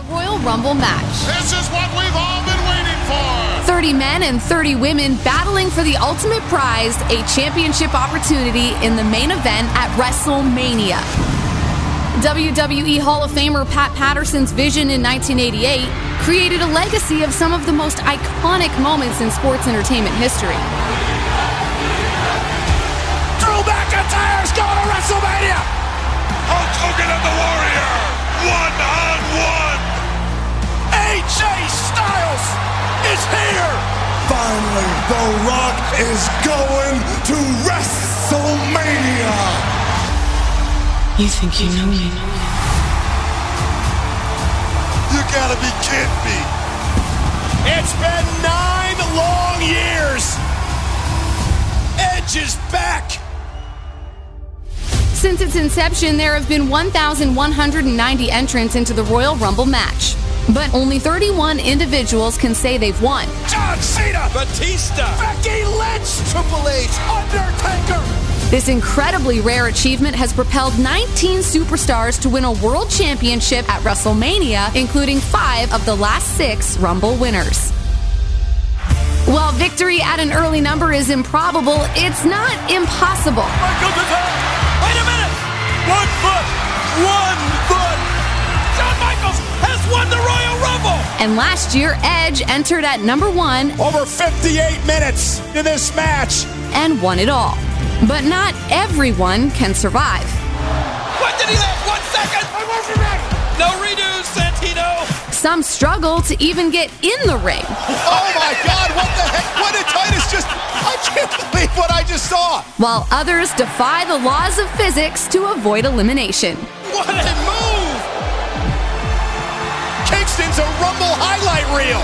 The Royal Rumble match. This is what we've all been waiting for. 30 men and 30 women battling for the ultimate prize, a championship opportunity in the main event at WrestleMania. WWE Hall of Famer Pat Patterson's vision in 1988 created a legacy of some of the most iconic moments in sports entertainment history. Drew McIntyre's going to WrestleMania! Hulk Hogan and the Warrior, one on one. AJ Styles is here! Finally, The Rock is going to WrestleMania! You think you know me? You gotta be kidding me. It's been nine long years! Edge is back! Since its inception, there have been 1,190 entrants into the Royal Rumble match. But only 31 individuals can say they've won. John Cena! Batista! Becky Lynch! Triple H! Undertaker! This incredibly rare achievement has propelled 19 superstars to win a world championship at WrestleMania, including five of the last six Rumble winners. While victory at an early number is improbable, it's not impossible. Michael Wait a minute! One foot! One foot! Shawn Michaels has won the Royal Rumble! And last year, Edge entered at number one Over 58 minutes in this match! and won it all. But not everyone can survive. What did he last? One second! No redo, Santino! Some struggle to even get in the ring. Oh my god, what the heck? What did Titus just. I can't believe what I just saw! while others defy the laws of physics to avoid elimination. What a move! A Rumble highlight reel!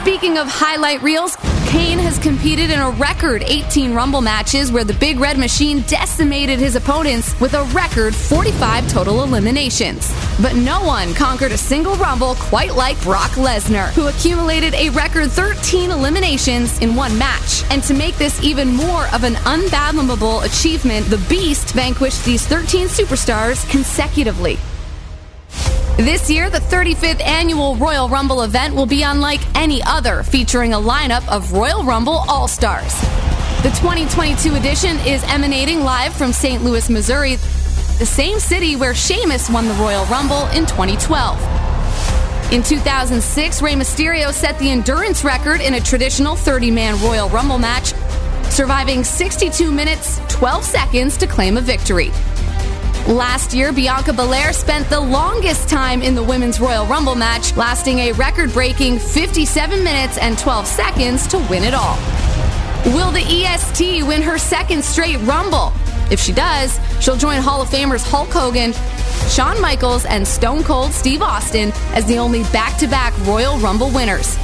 Speaking of highlight reels, Kane has competed in a record 18 Rumble matches where the Big Red Machine decimated his opponents with a record 45 total eliminations. But no one conquered a single Rumble quite like Brock Lesnar, who accumulated a record 13 eliminations in one match. And to make this even more of an unfathomable achievement, the Beast vanquished these 13 superstars consecutively. This year, the 35th annual Royal Rumble event will be unlike any other, featuring a lineup of Royal Rumble All Stars. The 2022 edition is emanating live from St. Louis, Missouri, the same city where Sheamus won the Royal Rumble in 2012. In 2006, Rey Mysterio set the endurance record in a traditional 30 man Royal Rumble match, surviving 62 minutes, 12 seconds to claim a victory. Last year, Bianca Belair spent the longest time in the Women's Royal Rumble match, lasting a record breaking 57 minutes and 12 seconds to win it all. Will the EST win her second straight Rumble? If she does, she'll join Hall of Famers Hulk Hogan, Shawn Michaels, and Stone Cold Steve Austin as the only back to back Royal Rumble winners.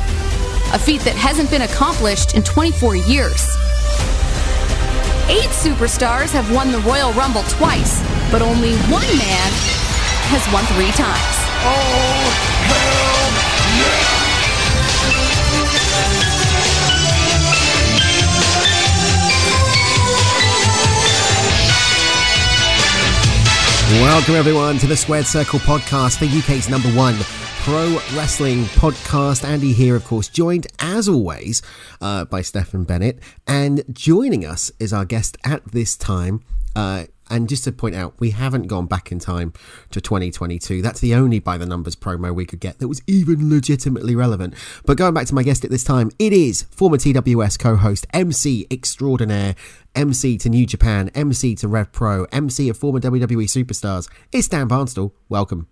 A feat that hasn't been accomplished in 24 years. Eight superstars have won the Royal Rumble twice, but only one man has won three times. Oh, hell yeah! Welcome, everyone, to the Squared Circle podcast, the UK's number one pro wrestling podcast. Andy here, of course, joined as always uh, by Stefan Bennett. And joining us is our guest at this time. Uh, and just to point out, we haven't gone back in time to 2022. That's the only by the numbers promo we could get that was even legitimately relevant. But going back to my guest at this time, it is former TWS co host, MC extraordinaire, MC to New Japan, MC to Rev Pro, MC of former WWE superstars. It's Dan Barnstall. Welcome.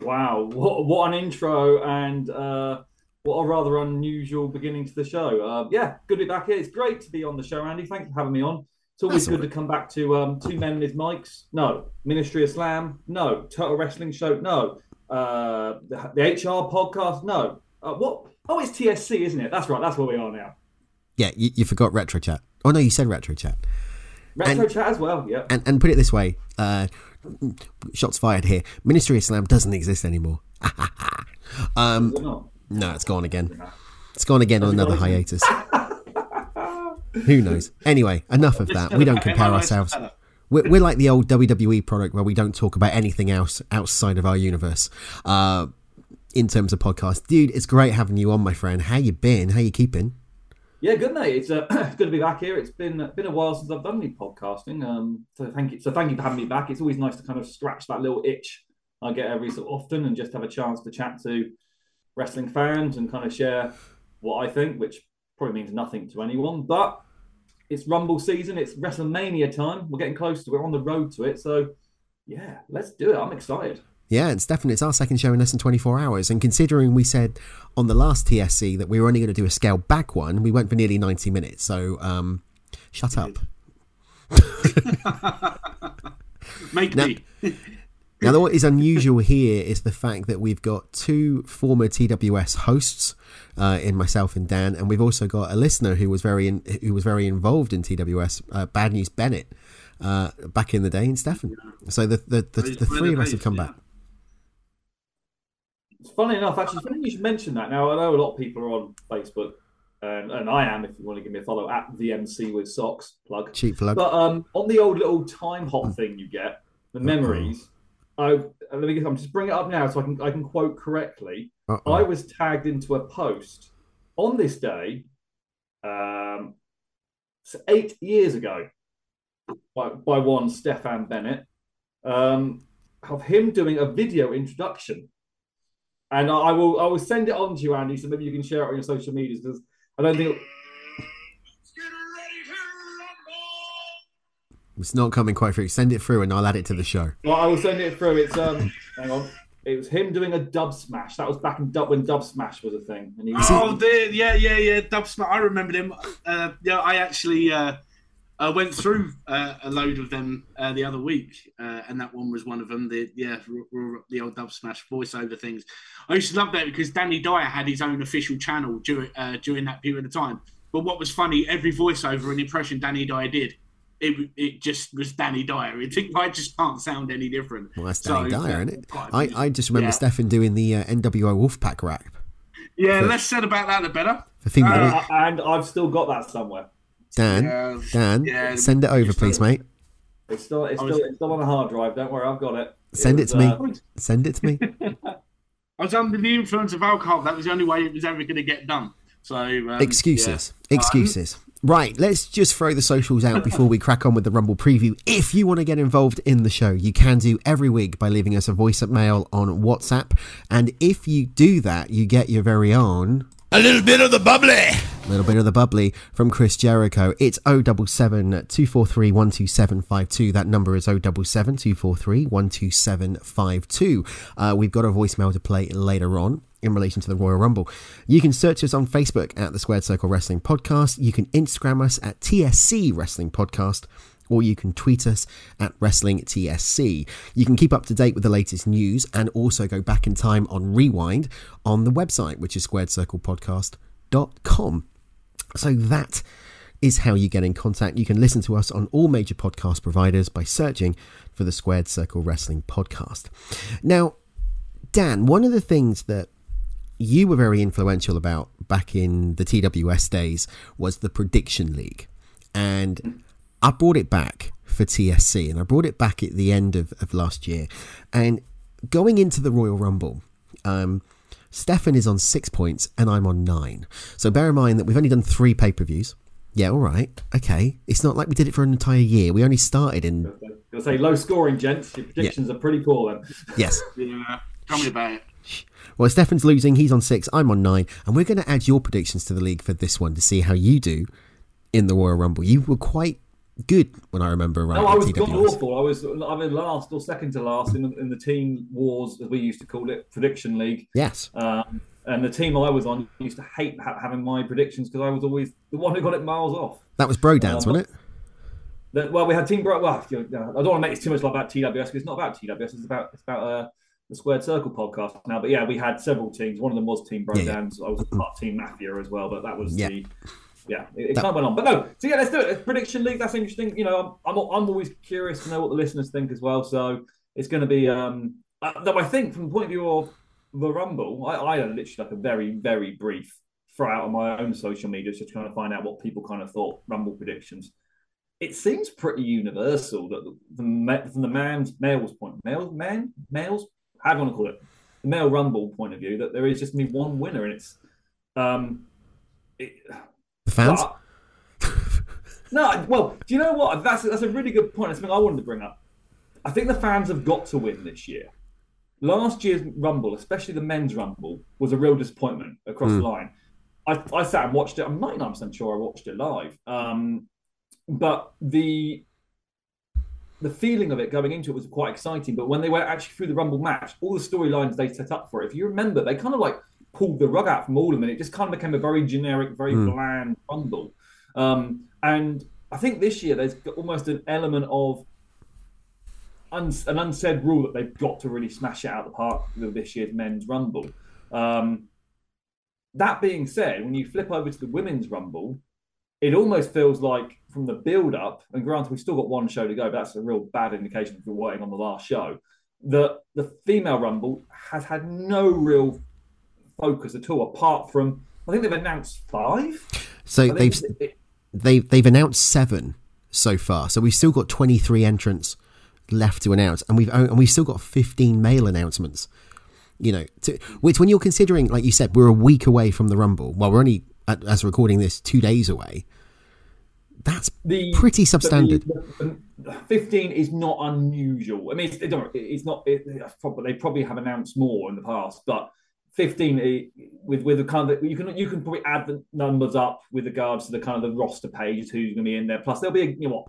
Wow, what, what an intro and uh, what a rather unusual beginning to the show. Uh, yeah, good to be back here. It's great to be on the show, Andy. Thanks for having me on. It's always That's good to come back to um, Two Men with Mics. No. Ministry of Slam. No. Total Wrestling Show. No. Uh, the, the HR podcast. No. Uh, what? Oh, it's TSC, isn't it? That's right. That's where we are now. Yeah, you, you forgot Retro Chat. Oh, no, you said Retro Chat. Retro And- chat as well. Yeah. And, and put it this way uh, shots fired here. Ministry of Slam doesn't exist anymore. um, not. no, it's gone again. It's gone again on Has it another hiatus. Who knows? Anyway, enough of that. We don't compare ourselves. we're, we're like the old WWE product where we don't talk about anything else outside of our universe. Uh, in terms of podcasts, dude, it's great having you on, my friend. How you been? How you keeping? Yeah, good mate. It's, uh, it's good to be back here. It's been been a while since I've done any podcasting. Um, so thank you. So thank you for having me back. It's always nice to kind of scratch that little itch I get every so often and just have a chance to chat to wrestling fans and kind of share what I think, which probably means nothing to anyone. But it's Rumble season. It's WrestleMania time. We're getting close to. We're on the road to it. So yeah, let's do it. I'm excited. Yeah, it's definitely it's our second show in less than 24 hours. And considering we said on the last TSC that we were only going to do a scale back one, we went for nearly 90 minutes. So um, shut up. Make now, me. now, what is unusual here is the fact that we've got two former TWS hosts uh, in myself and Dan, and we've also got a listener who was very in, who was very involved in TWS, uh, Bad News Bennett, uh, back in the day, and Stefan. So the the, the, the three of us have come back. It's funny enough, actually, funny you should mention that. Now, I know a lot of people are on Facebook, and, and I am, if you want to give me a follow, at the MC with socks plug. Cheap plug. But um, on the old little time hop thing you get, the memories, I let me get, I'm just bring it up now so I can I can quote correctly. Uh-oh. I was tagged into a post on this day, um, so eight years ago, by, by one Stefan Bennett, um, of him doing a video introduction. And I I will I will send it on to you, Andy, so maybe you can share it on your social medias because I don't think It's not coming quite through. Send it through, and I'll add it to the show. Well, I will send it through. It's um, hang on. It was him doing a dub smash. That was back in dub when dub smash was a thing. And he was, Oh, the, yeah, yeah, yeah. Dub Smash. I remember him. Uh, yeah, I actually uh, uh, went through uh, a load of them uh, the other week, uh, and that one was one of them. The yeah, r- r- the old Dub Smash voiceover things. I used to love that because Danny Dyer had his own official channel during uh, during that period of time. But what was funny, every voiceover and impression Danny Dyer did. It, it just was Danny Dyer. It, I just can't sound any different. Well, that's So, Danny Dyer, yeah, isn't it? I. I just remember Yeah. Stefan doing the uh, NWO Wolfpack rap. Yeah, less said about that, the better. The theme Uh, week. and I've still got that somewhere. Dan, Yeah, Dan, yeah, send it over, please, mate. It's still it's still it's still on a hard drive. Don't worry, I've got it. Send it was, to me. uh, Send it to me. I was under the influence of alcohol. That was the only way it was ever going to get done. So um, Excuses. yeah. Excuses. Right, let's just throw the socials out before we crack on with the Rumble preview. If you want to get involved in the show, you can do every week by leaving us a voice mail on WhatsApp. And if you do that, you get your very own A little bit of the bubbly. A little bit of the bubbly from Chris Jericho. It's 077 243 12752. That number is 077 243 12752. Uh, we've got a voicemail to play later on in relation to the Royal Rumble. You can search us on Facebook at the Squared Circle Wrestling Podcast. You can Instagram us at TSC Wrestling Podcast or you can tweet us at Wrestling TSC. You can keep up to date with the latest news and also go back in time on Rewind on the website, which is squaredcirclepodcast.com. So that is how you get in contact. You can listen to us on all major podcast providers by searching for the Squared Circle Wrestling Podcast. Now, Dan, one of the things that you were very influential about back in the TWS days was the Prediction League. And I brought it back for TSC and I brought it back at the end of, of last year. And going into the Royal Rumble, um, Stefan is on six points and I'm on nine. So bear in mind that we've only done three pay per views. Yeah, all right. Okay. It's not like we did it for an entire year. We only started in. I'll say low scoring, gents. Your predictions are pretty poor then. Yes. Yeah, tell me about it. Well, Stefan's losing. He's on six. I'm on nine. And we're going to add your predictions to the league for this one to see how you do in the Royal Rumble. You were quite good when I remember right No, I was god awful. I was either last or second to last in the, in the team wars, as we used to call it, prediction league. Yes. Um, and the team I was on used to hate ha- having my predictions because I was always the one who got it miles off. That was Bro Dance, Um, wasn't it? The- well, we had Team Bro. Well, I don't want to make it too much about TWS because it's not about TWS. It's about it's about uh, the Squared Circle podcast now. But yeah, we had several teams. One of them was Team Bro Yeah, yeah. I was part of Team Mafia as well, but that was Yeah. the yeah. It, it That- kind of went on, but no. So yeah, let's do it. Prediction league. That's interesting. You know, I'm I'm, I'm always curious to know what the listeners think as well. So it's going to be um. Uh, though I think from the point of view of the Rumble, I, I literally like a very very brief throw out on my own social media just trying to find out what people kind of thought Rumble predictions. it seems pretty universal that the, the from the man's male's point, male man males, how do you want to call it, the male rumble point of view, that there is just me one winner, and it's um, it, the fans. No, well, do you know what? That's that's a really good point. That's something I wanted to bring up. I think the fans have got to win this year. Last year's Rumble, especially the men's Rumble, was a real disappointment across mm. the line. I, I sat and watched it. I'm 99% sure I watched it live. Um, but the the feeling of it going into it was quite exciting. But when they were actually through the Rumble match, all the storylines they set up for it, if you remember, they kind of like pulled the rug out from all of them, and it just kind of became a very generic, very mm. bland Rumble. Um, and I think this year there's almost an element of un- an unsaid rule that they've got to really smash it out of the park with this year's men's Rumble. Um, that being said, when you flip over to the women's Rumble, it almost feels like from the build up, and granted, we've still got one show to go, but that's a real bad indication if you're waiting on the last show. That the female Rumble has had no real focus at all, apart from I think they've announced five. So they've it, they've they've announced seven so far. So we've still got twenty three entrants left to announce, and we've and we've still got fifteen male announcements. You know, to, which when you're considering, like you said, we're a week away from the Rumble. Well, we're only as recording this two days away. That's the, pretty substandard. The, the, Fifteen is not unusual. I mean, it's, it's not. It, probably, they probably have announced more in the past, but 15 eh, with with the kind of you can you can probably add the numbers up with regards to the kind of the roster pages who's going to be in there plus there'll be you know what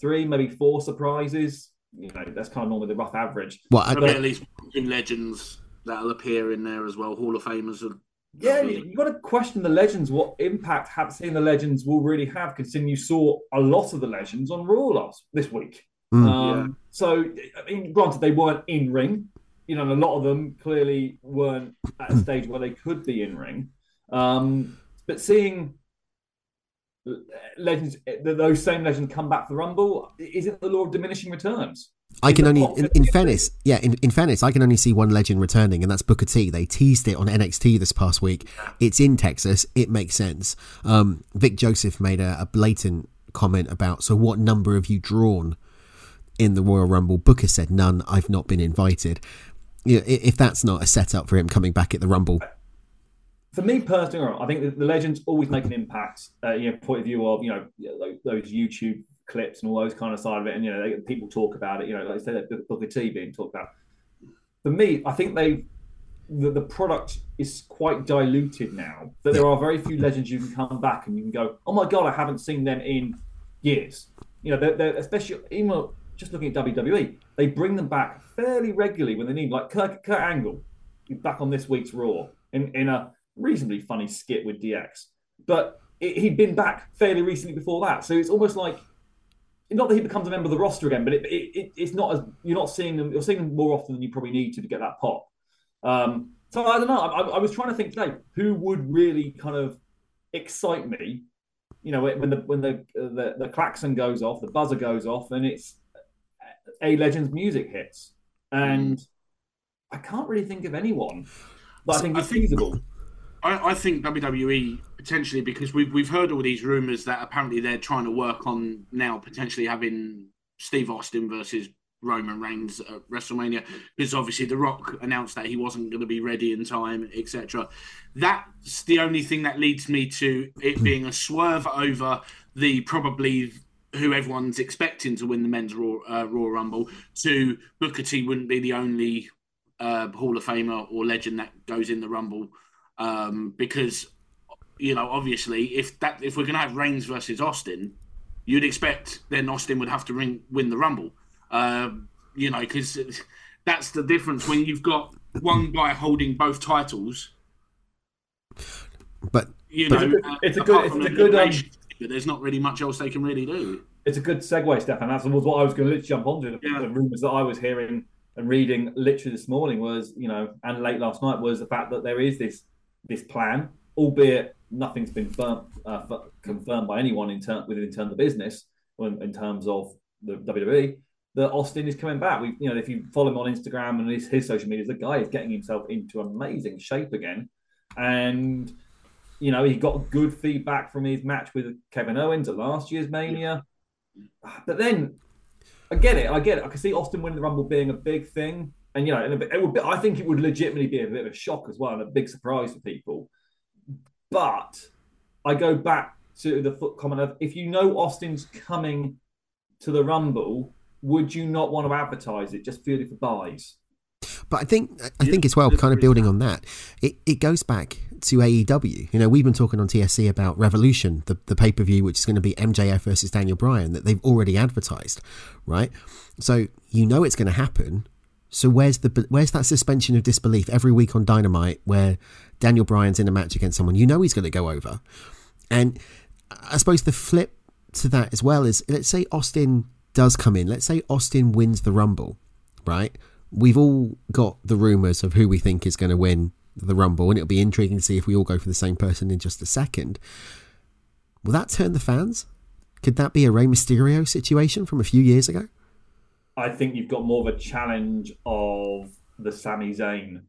three maybe four surprises you know that's kind of normally the rough average well I, at least in legends that'll appear in there as well hall of famers are yeah, you, got to question the legends. What impact have seeing the legends will really have, considering you saw a lot of the legends on Raw last this week. Mm, um, yeah. So, I mean, granted, they weren't in ring. You know, a lot of them clearly weren't at a stage where they could be in ring. Um, but seeing legends, those same legends come back for the Rumble, is it the law of diminishing returns? I can only, in, in, fairness, yeah, in, in fairness, I can only see one legend returning, and that's Booker T. They teased it on NXT this past week. It's in Texas. It makes sense. Um, Vic Joseph made a, a blatant comment about, so what number have you drawn in the Royal Rumble? Booker said none. I've not been invited. You know, if that's not a setup for him coming back at the Rumble. For me personally, I think the legends always make an impact. Uh, you know, point of view of you know those YouTube clips and all those kind of side of it, and you know, they, people talk about it. You know, like I said, Booker T being talked about. For me, I think they the, the product is quite diluted now. That there are very few legends you can come back and you can go, oh my god, I haven't seen them in years. You know, they're, they're especially even just looking at WWE, they bring them back fairly regularly when they need. Like Kurt, Kurt Angle, back on this week's Raw in in a reasonably funny skit with DX, but it, he'd been back fairly recently before that. So it's almost like not that he becomes a member of the roster again, but it, it, it's not as you're not seeing them. You're seeing them more often than you probably need to to get that pop. Um, so I don't know. I, I, was trying to think today who would really kind of excite me. You know, when the when the the, the klaxon goes off, the buzzer goes off, and it's a legend's music hits, and mm. I can't really think of anyone that I think is feasible. I, I, think WWE potentially because we've we've heard all these rumors that apparently they're trying to work on now potentially having Steve Austin versus Roman Reigns at WrestleMania because obviously The Rock announced that he wasn't going to be ready in time, etc. That's the only thing that leads me to it being a swerve over the probably who everyone's expecting to win the men's Raw, uh, Raw Rumble. To Booker T wouldn't be the only uh, Hall of Famer or legend that goes in the Rumble um, because you know obviously if that if we're going to have Reigns versus Austin, you'd expect then Austin would have to ring, win the Rumble. Um, you know because that's the difference when you've got one guy holding both titles. But you know, it's a good, it's a good. Um, there's not really much else they can really do. It's a good segue, Stefan. That was what I was going to jump onto. The, yeah. the rumors that I was hearing and reading literally this morning was, you know, and late last night was the fact that there is this this plan, albeit nothing's been firm, uh, confirmed by anyone in ter- within terms of business, in, in terms of the WWE, that Austin is coming back. We, you know, if you follow him on Instagram and his, his social media, the guy is getting himself into amazing shape again, and you know he got good feedback from his match with Kevin Owens at last year's Mania. But then, I get it. I get it. I can see Austin winning the Rumble being a big thing, and you know, and bit, it would. Be, I think it would legitimately be a bit of a shock as well, and a big surprise for people. But I go back to the foot comment of if you know Austin's coming to the Rumble, would you not want to advertise it just purely for buys? But I think I think as well, kind of building on that, it, it goes back to AEW. You know, we've been talking on TSC about Revolution, the, the pay per view, which is going to be MJF versus Daniel Bryan, that they've already advertised, right? So you know it's going to happen. So where's the where's that suspension of disbelief every week on Dynamite where Daniel Bryan's in a match against someone you know he's going to go over, and I suppose the flip to that as well is let's say Austin does come in, let's say Austin wins the Rumble, right? We've all got the rumors of who we think is going to win the Rumble, and it'll be intriguing to see if we all go for the same person in just a second. Will that turn the fans? Could that be a Rey Mysterio situation from a few years ago? I think you've got more of a challenge of the Sami Zayn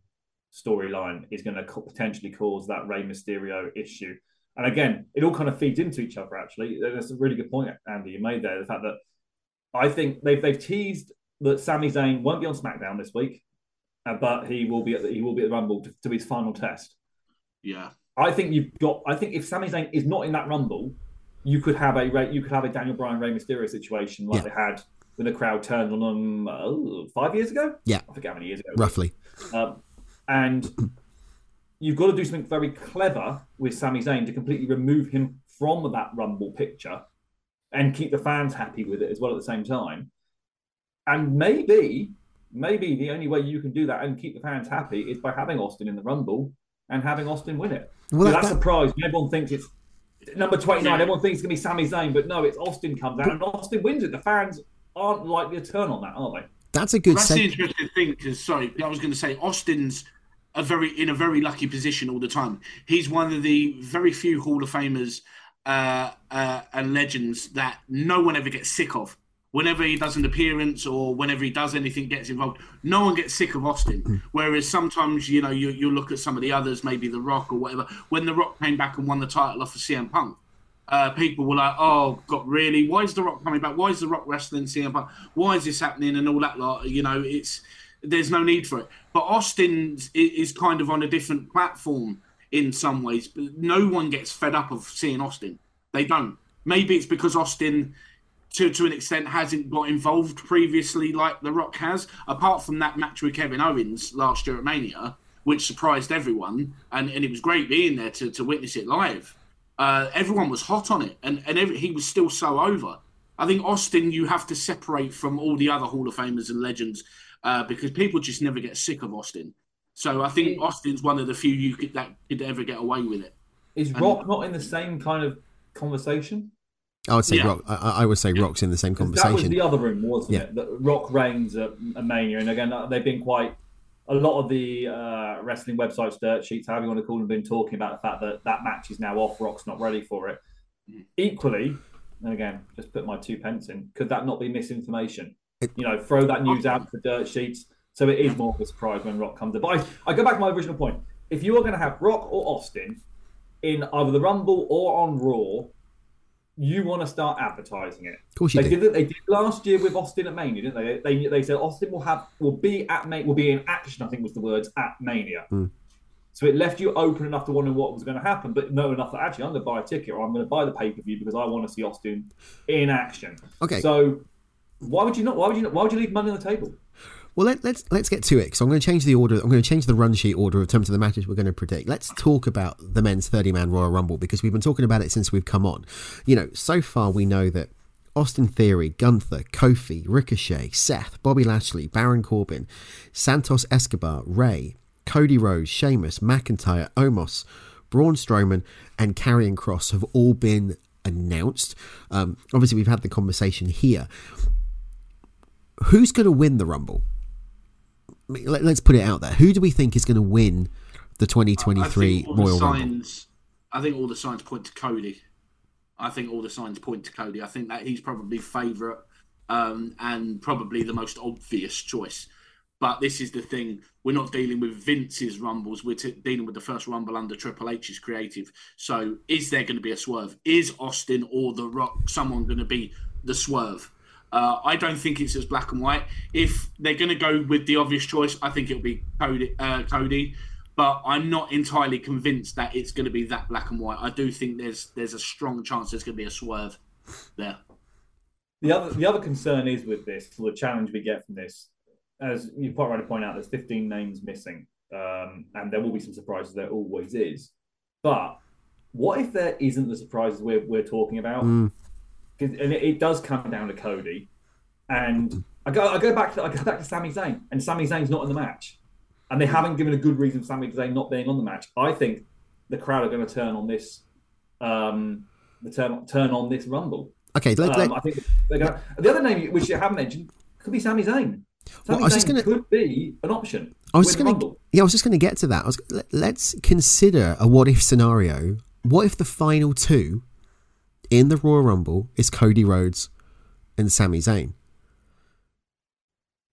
storyline is going to potentially cause that Rey Mysterio issue. And again, it all kind of feeds into each other. Actually, that's a really good point, Andy, you made there. The fact that I think they've they've teased that Sami Zayn won't be on SmackDown this week, uh, but he will be at the, he will be at the Rumble to, to his final test. Yeah, I think you've got. I think if Sami Zayn is not in that Rumble, you could have a you could have a Daniel Bryan Rey Mysterio situation like yeah. they had when the crowd turned on them uh, five years ago. Yeah, I forget how many years ago. Roughly. Um, and you've got to do something very clever with Sami Zayn to completely remove him from that Rumble picture and keep the fans happy with it as well at the same time. And maybe, maybe the only way you can do that and keep the fans happy is by having Austin in the Rumble and having Austin win it. Well, that's that... surprise. Everyone thinks it's number 29. Yeah. Everyone thinks it's going to be Sami Zayn, but no, it's Austin comes out and Austin wins it. The fans aren't likely to turn on that, are they? That's a good. That's the interesting thing because sorry, I was going to say Austin's a very in a very lucky position all the time. He's one of the very few Hall of Famers uh, uh, and legends that no one ever gets sick of. Whenever he does an appearance or whenever he does anything, gets involved, no one gets sick of Austin. Mm. Whereas sometimes, you know, you, you look at some of the others, maybe The Rock or whatever. When The Rock came back and won the title off of CM Punk, uh, people were like, "Oh God, really? Why is The Rock coming back? Why is The Rock wrestling CM Punk? Why is this happening?" And all that lot. You know, it's there's no need for it. But Austin is kind of on a different platform in some ways. No one gets fed up of seeing Austin. They don't. Maybe it's because Austin, to to an extent, hasn't got involved previously like The Rock has. Apart from that match with Kevin Owens last year at Mania, which surprised everyone, and, and it was great being there to, to witness it live uh, everyone was hot on it, and and every, he was still so over. I think Austin, you have to separate from all the other Hall of Famers and legends uh, because people just never get sick of Austin. So I think Austin's one of the few you could that could ever get away with it. Is and, Rock not in the same kind of conversation? I would say yeah. Rock. I, I, would say Rock's in the same conversation. That was the other room, wasn't yeah. it? That Rock Reigns at Mania, and again, they've been quite a lot of the uh, wrestling websites, dirt sheets, however you want to call them, been talking about the fact that that match is now off. Rock's not ready for it. Equally, and again, just put my two pence in. Could that not be misinformation? You know, throw that news out for dirt sheets. So it is more of a surprise when Rock comes in. But I, I go back to my original point. If you are going to have Rock or Austin in either the Rumble or on Raw, you want to start advertising it. Of course you they do. Did, they did last year with Austin at Mania, didn't they? They, they said Austin will have will be at will be in action. I think was the words at Mania. Mm. So it left you open enough to wonder what was going to happen, but know enough that actually I'm going to buy a ticket or I'm going to buy the pay per view because I want to see Austin in action. Okay. So why would you not? Why would you? Not, why would you leave money on the table? Well, let, us let's, let's get to it. So I'm going to change the order. I'm going to change the run sheet order in terms of the matches we're going to predict. Let's talk about the men's 30 man Royal Rumble because we've been talking about it since we've come on. You know, so far we know that Austin Theory, Gunther, Kofi, Ricochet, Seth, Bobby Lashley, Baron Corbin, Santos Escobar, Rey, Cody Rhodes, Sheamus, McIntyre, Omos, Braun Strowman, and Karrion Kross have all been announced. Um, obviously, we've had the conversation here. Who's going to win the Rumble? Let, us put it out there. Who do we think is going to win the 2023 Royal signs, Rumble? I think all the signs point to Cody. I think all the signs point to Cody. I think that he's probably favourite um, and probably the most obvious choice. But this is the thing: we're not dealing with Vince's rumbles. We're t- dealing with the first rumble under Triple H's creative. So, is there going to be a swerve? Is Austin or The Rock someone going to be the swerve. Uh, I don't think it's as black and white. If they're going to go with the obvious choice, I think it'll be Cody. Uh, Cody, but I'm not entirely convinced that it's going to be that black and white. I do think there's there's a strong chance there's going to be a swerve there. The other the other concern is with this, or the challenge we get from this, as you quite rightly point out, there's 15 names missing, um, and there will be some surprises. There always is, but what if there isn't the surprises we're we're talking about? Mm. And it, it, does come down to Cody. And I go, I go back to I go back to Sami Zayn, and Sami Zayn's not in the match, and they haven't given a good reason for Sami Zayn not being on the match. I think the crowd are going to turn on this, um, the turn turn on this Rumble. Okay, let, um, I think going. The other name which you haven't mentioned could be Sami Zayn. Sami well, Zayn gonna, could be an option. I was just going to, yeah, I was just going to get to that. I was, let's consider a what if scenario. What if the final two in the Royal Rumble is Cody Rhodes and Sami Zayn?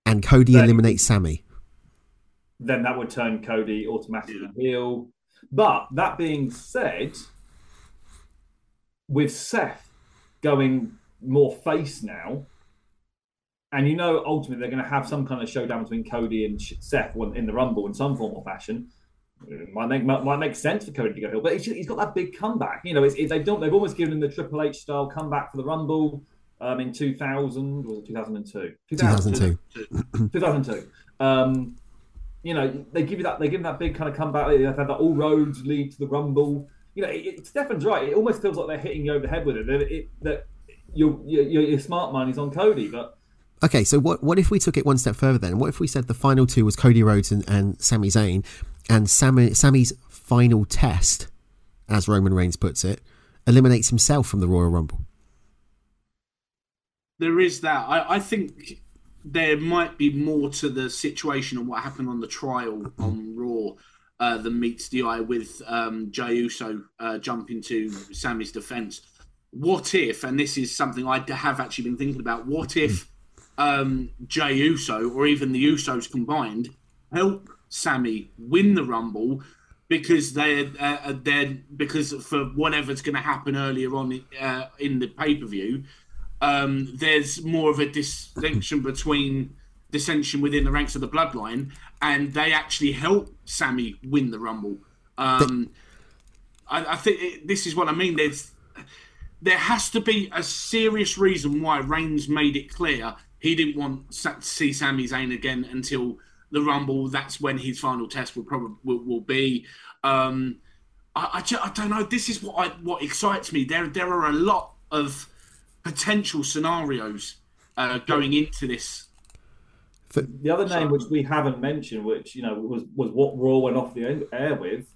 And Cody then, eliminates Sami. Then that would turn Cody automatically heel. But that being said, with Seth going more face now, and you know ultimately they're going to have some kind of showdown between Cody and Seth in the Rumble in some form or fashion. Might make might make sense for Cody to go heel, but he's got that big comeback. You know, it's, it, they don't. They've almost given him the Triple H style comeback for the Rumble um, in 2000 was it 2002? 2002. 2002. Um, you know, they give you that. They give him that big kind of comeback. They've had that all roads lead to the Rumble. You know, it, it, Stefan's right. It almost feels like they're hitting you over the head with it. That, it, that your, your your smart money's on Cody, but Okay, so what what if we took it one step further then? What if we said the final two was Cody Rhodes and, and Sami Zayn, and Sami, Sami's final test, as Roman Reigns puts it, eliminates himself from the Royal Rumble? There is that. I, I think there might be more to the situation and what happened on the trial on Raw uh, than meets the eye with um, Jey Uso uh, jumping to Sami's defense. What if, and this is something I have actually been thinking about, what if um, Jey Uso or even the Usos combined help Sami win the Rumble because they uh they're because for whatever's going to happen earlier on uh, in the pay per view, um, there's more of a distinction between dissension within the ranks of the bloodline, and they actually help Sami win the Rumble. Um, I, I, think it, this is what I mean. There's there has to be a serious reason why Reigns made it clear he didn't want to see Sami Zayn again until the Rumble. That's when his final test will probably will, will be. Um, I, I, just, I, don't know. This is what I, what excites me. There there are a lot of potential scenarios uh, going into this. The other name which we haven't mentioned, which you know was was what Raw went off the air with,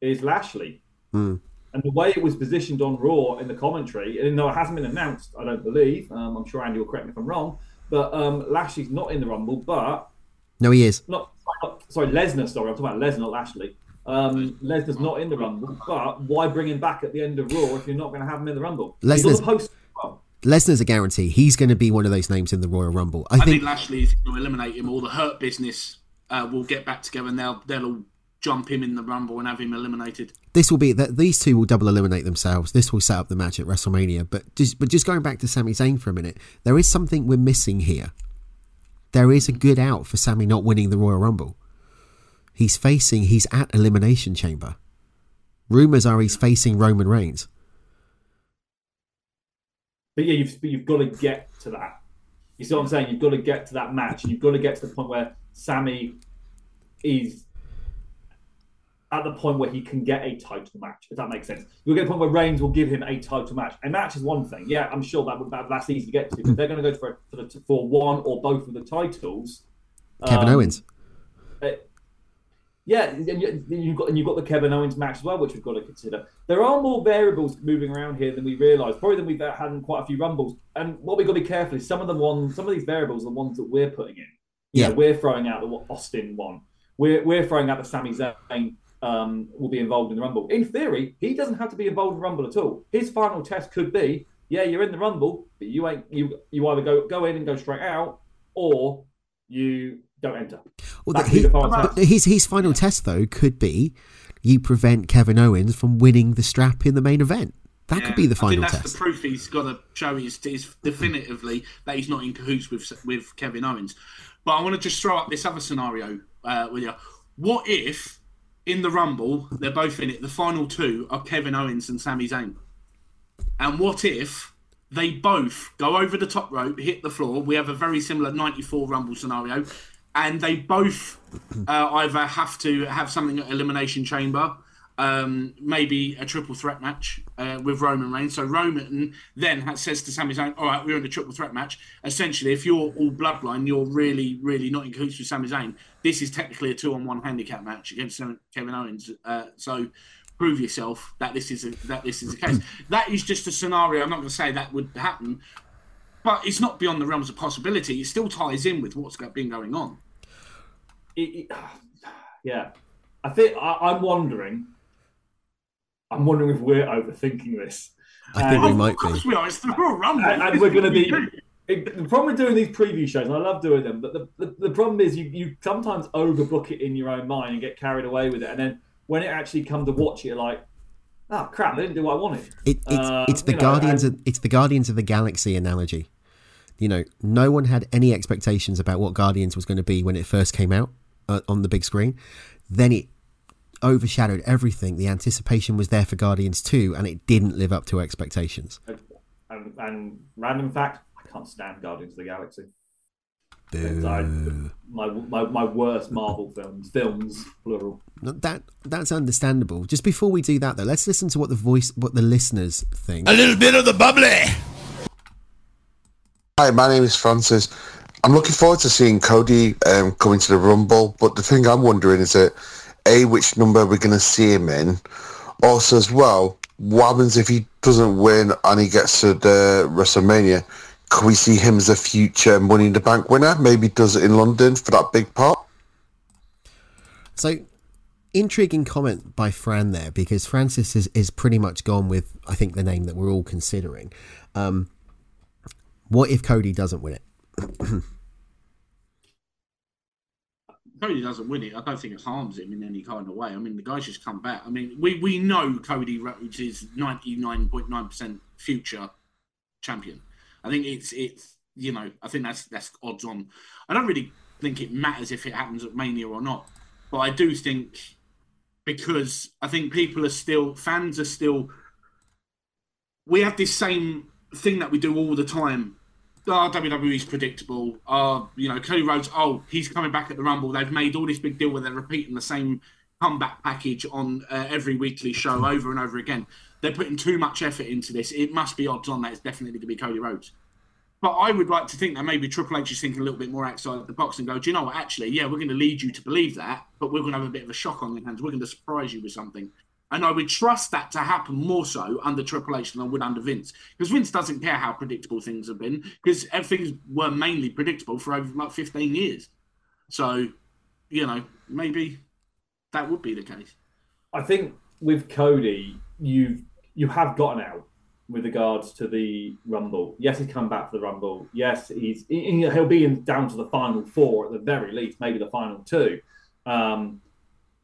is Lashley. Mm. And the way it was positioned on Raw in the commentary, even though it hasn't been announced, I don't believe. Um, I'm sure Andy will correct me if I'm wrong. But um, Lashley's not in the Rumble, but no, he is. Not, not sorry, Lesnar. Sorry, I'm talking about Lesnar, not Lashley. Um, Lesnar's not in the Rumble, but why bring him back at the end of Raw if you're not going to have him in the Rumble? Lesnar's post. Lesnar's a guarantee. He's going to be one of those names in the Royal Rumble. I, I think... think Lashley's going to eliminate him. All the Hurt Business uh, will get back together and they'll they'll all jump him in the Rumble and have him eliminated. This will be that these two will double eliminate themselves. This will set up the match at WrestleMania. But just but just going back to Sami Zayn for a minute, there is something we're missing here. There is a good out for Sami not winning the Royal Rumble. He's facing he's at Elimination Chamber. Rumors are he's facing Roman Reigns. But yeah, you've you've got to get to that. You see what I'm saying? You've got to get to that match. You've got to get to the point where Sami is at the point where he can get a title match, if that makes sense. You'll get a point where Reigns will give him a title match. A match is one thing. Yeah, I'm sure that, would, that that's easy to get to. But they're going to go for, for, the, for one or both of the titles. Kevin um, Owens. Uh, yeah, and you've got and you've got the Kevin Owens match as well, which we've got to consider. There are more variables moving around here than we realise, probably than we've had in quite a few rumbles. And what we've got to be careful is some of the ones, some of these variables are the ones that we're putting in. You yeah, know, we're throwing out the Austin one. We're we're throwing out the Sami Zayn um, will be involved in the Rumble. In theory, he doesn't have to be involved in the Rumble at all. His final test could be, yeah, you're in the Rumble, but you ain't you you either go go in and go straight out, or you don't enter. Well, he, his his final test though could be you prevent Kevin Owens from winning the strap in the main event. That could be the I final think that's test. the proof he's got to show is, is definitively that he's not in cahoots with with Kevin Owens. But I want to just throw up this other scenario uh, with you. What if in the Rumble they're both in it? The final two are Kevin Owens and Sami Zayn. And what if they both go over the top rope, hit the floor? We have a very similar '94 Rumble scenario, and they both uh, either have to have something at Elimination Chamber, um, maybe a triple threat match uh, with Roman Reigns. So Roman then ha- says to Sami Zayn, "All right, we're in a triple threat match. Essentially, if you're all bloodline, you're really, really not in cahoots with Sami Zayn. This is technically a two-on-one handicap match against Kevin Owens. Uh, so." Prove yourself that this is a, that this is the case. that is just a scenario. I'm not going to say that would happen, but it's not beyond the realms of possibility. It still ties in with what's been going on. It, it, yeah, I think I, I'm wondering. I'm wondering if we're overthinking this. I think we And- might Of course be. we are. It's the Royal Rumble. and, and we're going to be. it- the problem with doing these preview shows, and I love doing them, but the, the, the problem is you, you sometimes overbook it in your own mind and get carried away with it, and then when it actually comes to watch it, you're like, oh crap, they didn't do what I wanted. It, it's Uh, it's the you know, Guardians and- of it's the Guardians of the Galaxy analogy. You know, no one had any expectations about what Guardians was going to be when it first came out uh, on the big screen. Then it overshadowed everything. The anticipation was there for Guardians 2 and it didn't live up to expectations. And, and random fact, I can't stand Guardians of the Galaxy. I, my, my my worst Marvel films, films plural. That that's understandable. Just before we do that though, let's listen to what the voice what the listeners think. A little bit of the bubbly. Hi, my name is Francis. I'm looking forward to seeing Cody um, coming to the Rumble, but the thing I'm wondering is that a which number we're going to see him in. Also, as well, what happens if he doesn't win and he gets to the WrestleMania? Could we see him as a future Money in the Bank winner? Maybe does it in London for that big part. So, intriguing comment by Fran there because Francis is, is pretty much gone with, I think, the name that we're all considering. Um, what if Cody doesn't win it? Cody doesn't win it. I don't think it harms him in any kind of way. I mean, the guy's just come back. I mean, we, we know Cody Rhodes is ninety nine point nine percent future champion. I think it's it's you know I think that's that's odds on. I don't really think it matters if it happens at Mania or not, but I do think because I think people are still fans are still. We have this same thing that we do all the time oh, WWE's predictable. Oh, you know, Cody Rhodes, oh, he's coming back at the Rumble. They've made all this big deal where they're repeating the same comeback package on uh, every weekly show over and over again. They're putting too much effort into this. It must be odds on that it's definitely going to be Cody Rhodes. But I would like to think that maybe Triple H is thinking a little bit more outside of the box and go, do you know what? Actually, yeah, we're going to lead you to believe that, but we're going to have a bit of a shock on your hands. We're going to surprise you with something. And I would trust that to happen more so under Triple H than I would under Vince. Because Vince doesn't care how predictable things have been, because things were mainly predictable for over like 15 years. So, you know, maybe that would be the case. I think with Cody, you've you have gotten out with regards to the Rumble. Yes, he's come back for the Rumble. Yes, he's he- he'll be in, down to the final four at the very least, maybe the final two. Um,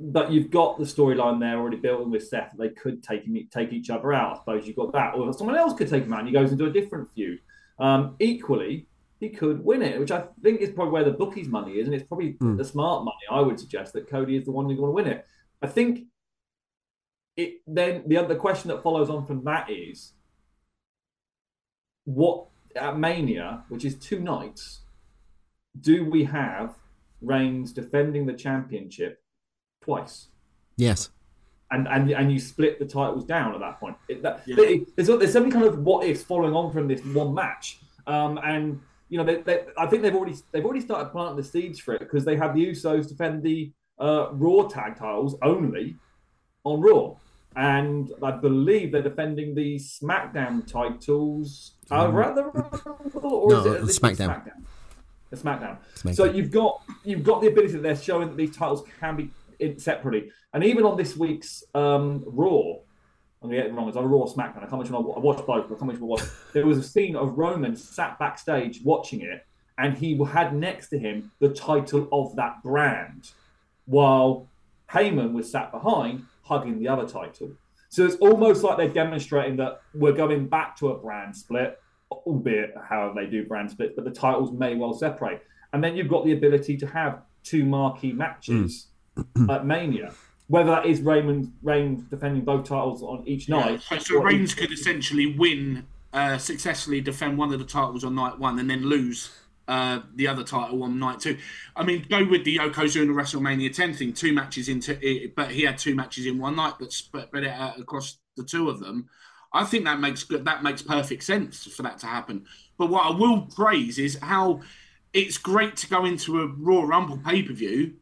but you've got the storyline there already built in with Seth. They could take take each other out. I suppose you've got that, or someone else could take him out, and he goes into a different feud. Um, equally, he could win it, which I think is probably where the bookies' money is, and it's probably the smart money. I would suggest that Cody is the one who's going to win it. I think it then the other question that follows on from that is what at Mania, which is two nights, do we have Reigns defending the championship twice? Yes. And, and and you split the titles down at that point. It, that, Yeah. it- there's there's some kind of what ifs following on from this one match, um, and you know they, they, I think they've already they've already started planting the seeds for it because they have the Usos defend the uh, Raw tag titles only on Raw, and I believe they're defending the SmackDown titles. Over at the or No, is it the this is SmackDown. SmackDown. The SmackDown. SmackDown. So you've got you've got the ability that they're showing that these titles can be in separately, and even on this week's um, Raw. I'm gonna get it wrong. It's on Raw SmackDown. I can't remember. I watched both. but I can't remember was. There was a scene of Roman sat backstage watching it, and he had next to him the title of that brand, while Heyman was sat behind hugging the other title. So it's almost like they're demonstrating that we're going back to a brand split, albeit however they do brand split, but the titles may well separate. And then you've got the ability to have two marquee matches Mm. at Mania. Whether that is Roman Reigns defending both titles on each night. So, so Reigns could essentially win, uh, successfully defend one of the titles on night one, and then lose uh, the other title on night two. I mean, go with the Yokozuna WrestleMania 10 thing. Two matches into it, but he had two matches in one night, but spread it out across the two of them. I think that makes good. That makes perfect sense for that to happen. But what I will praise is how it's great to go into a Royal Rumble pay per view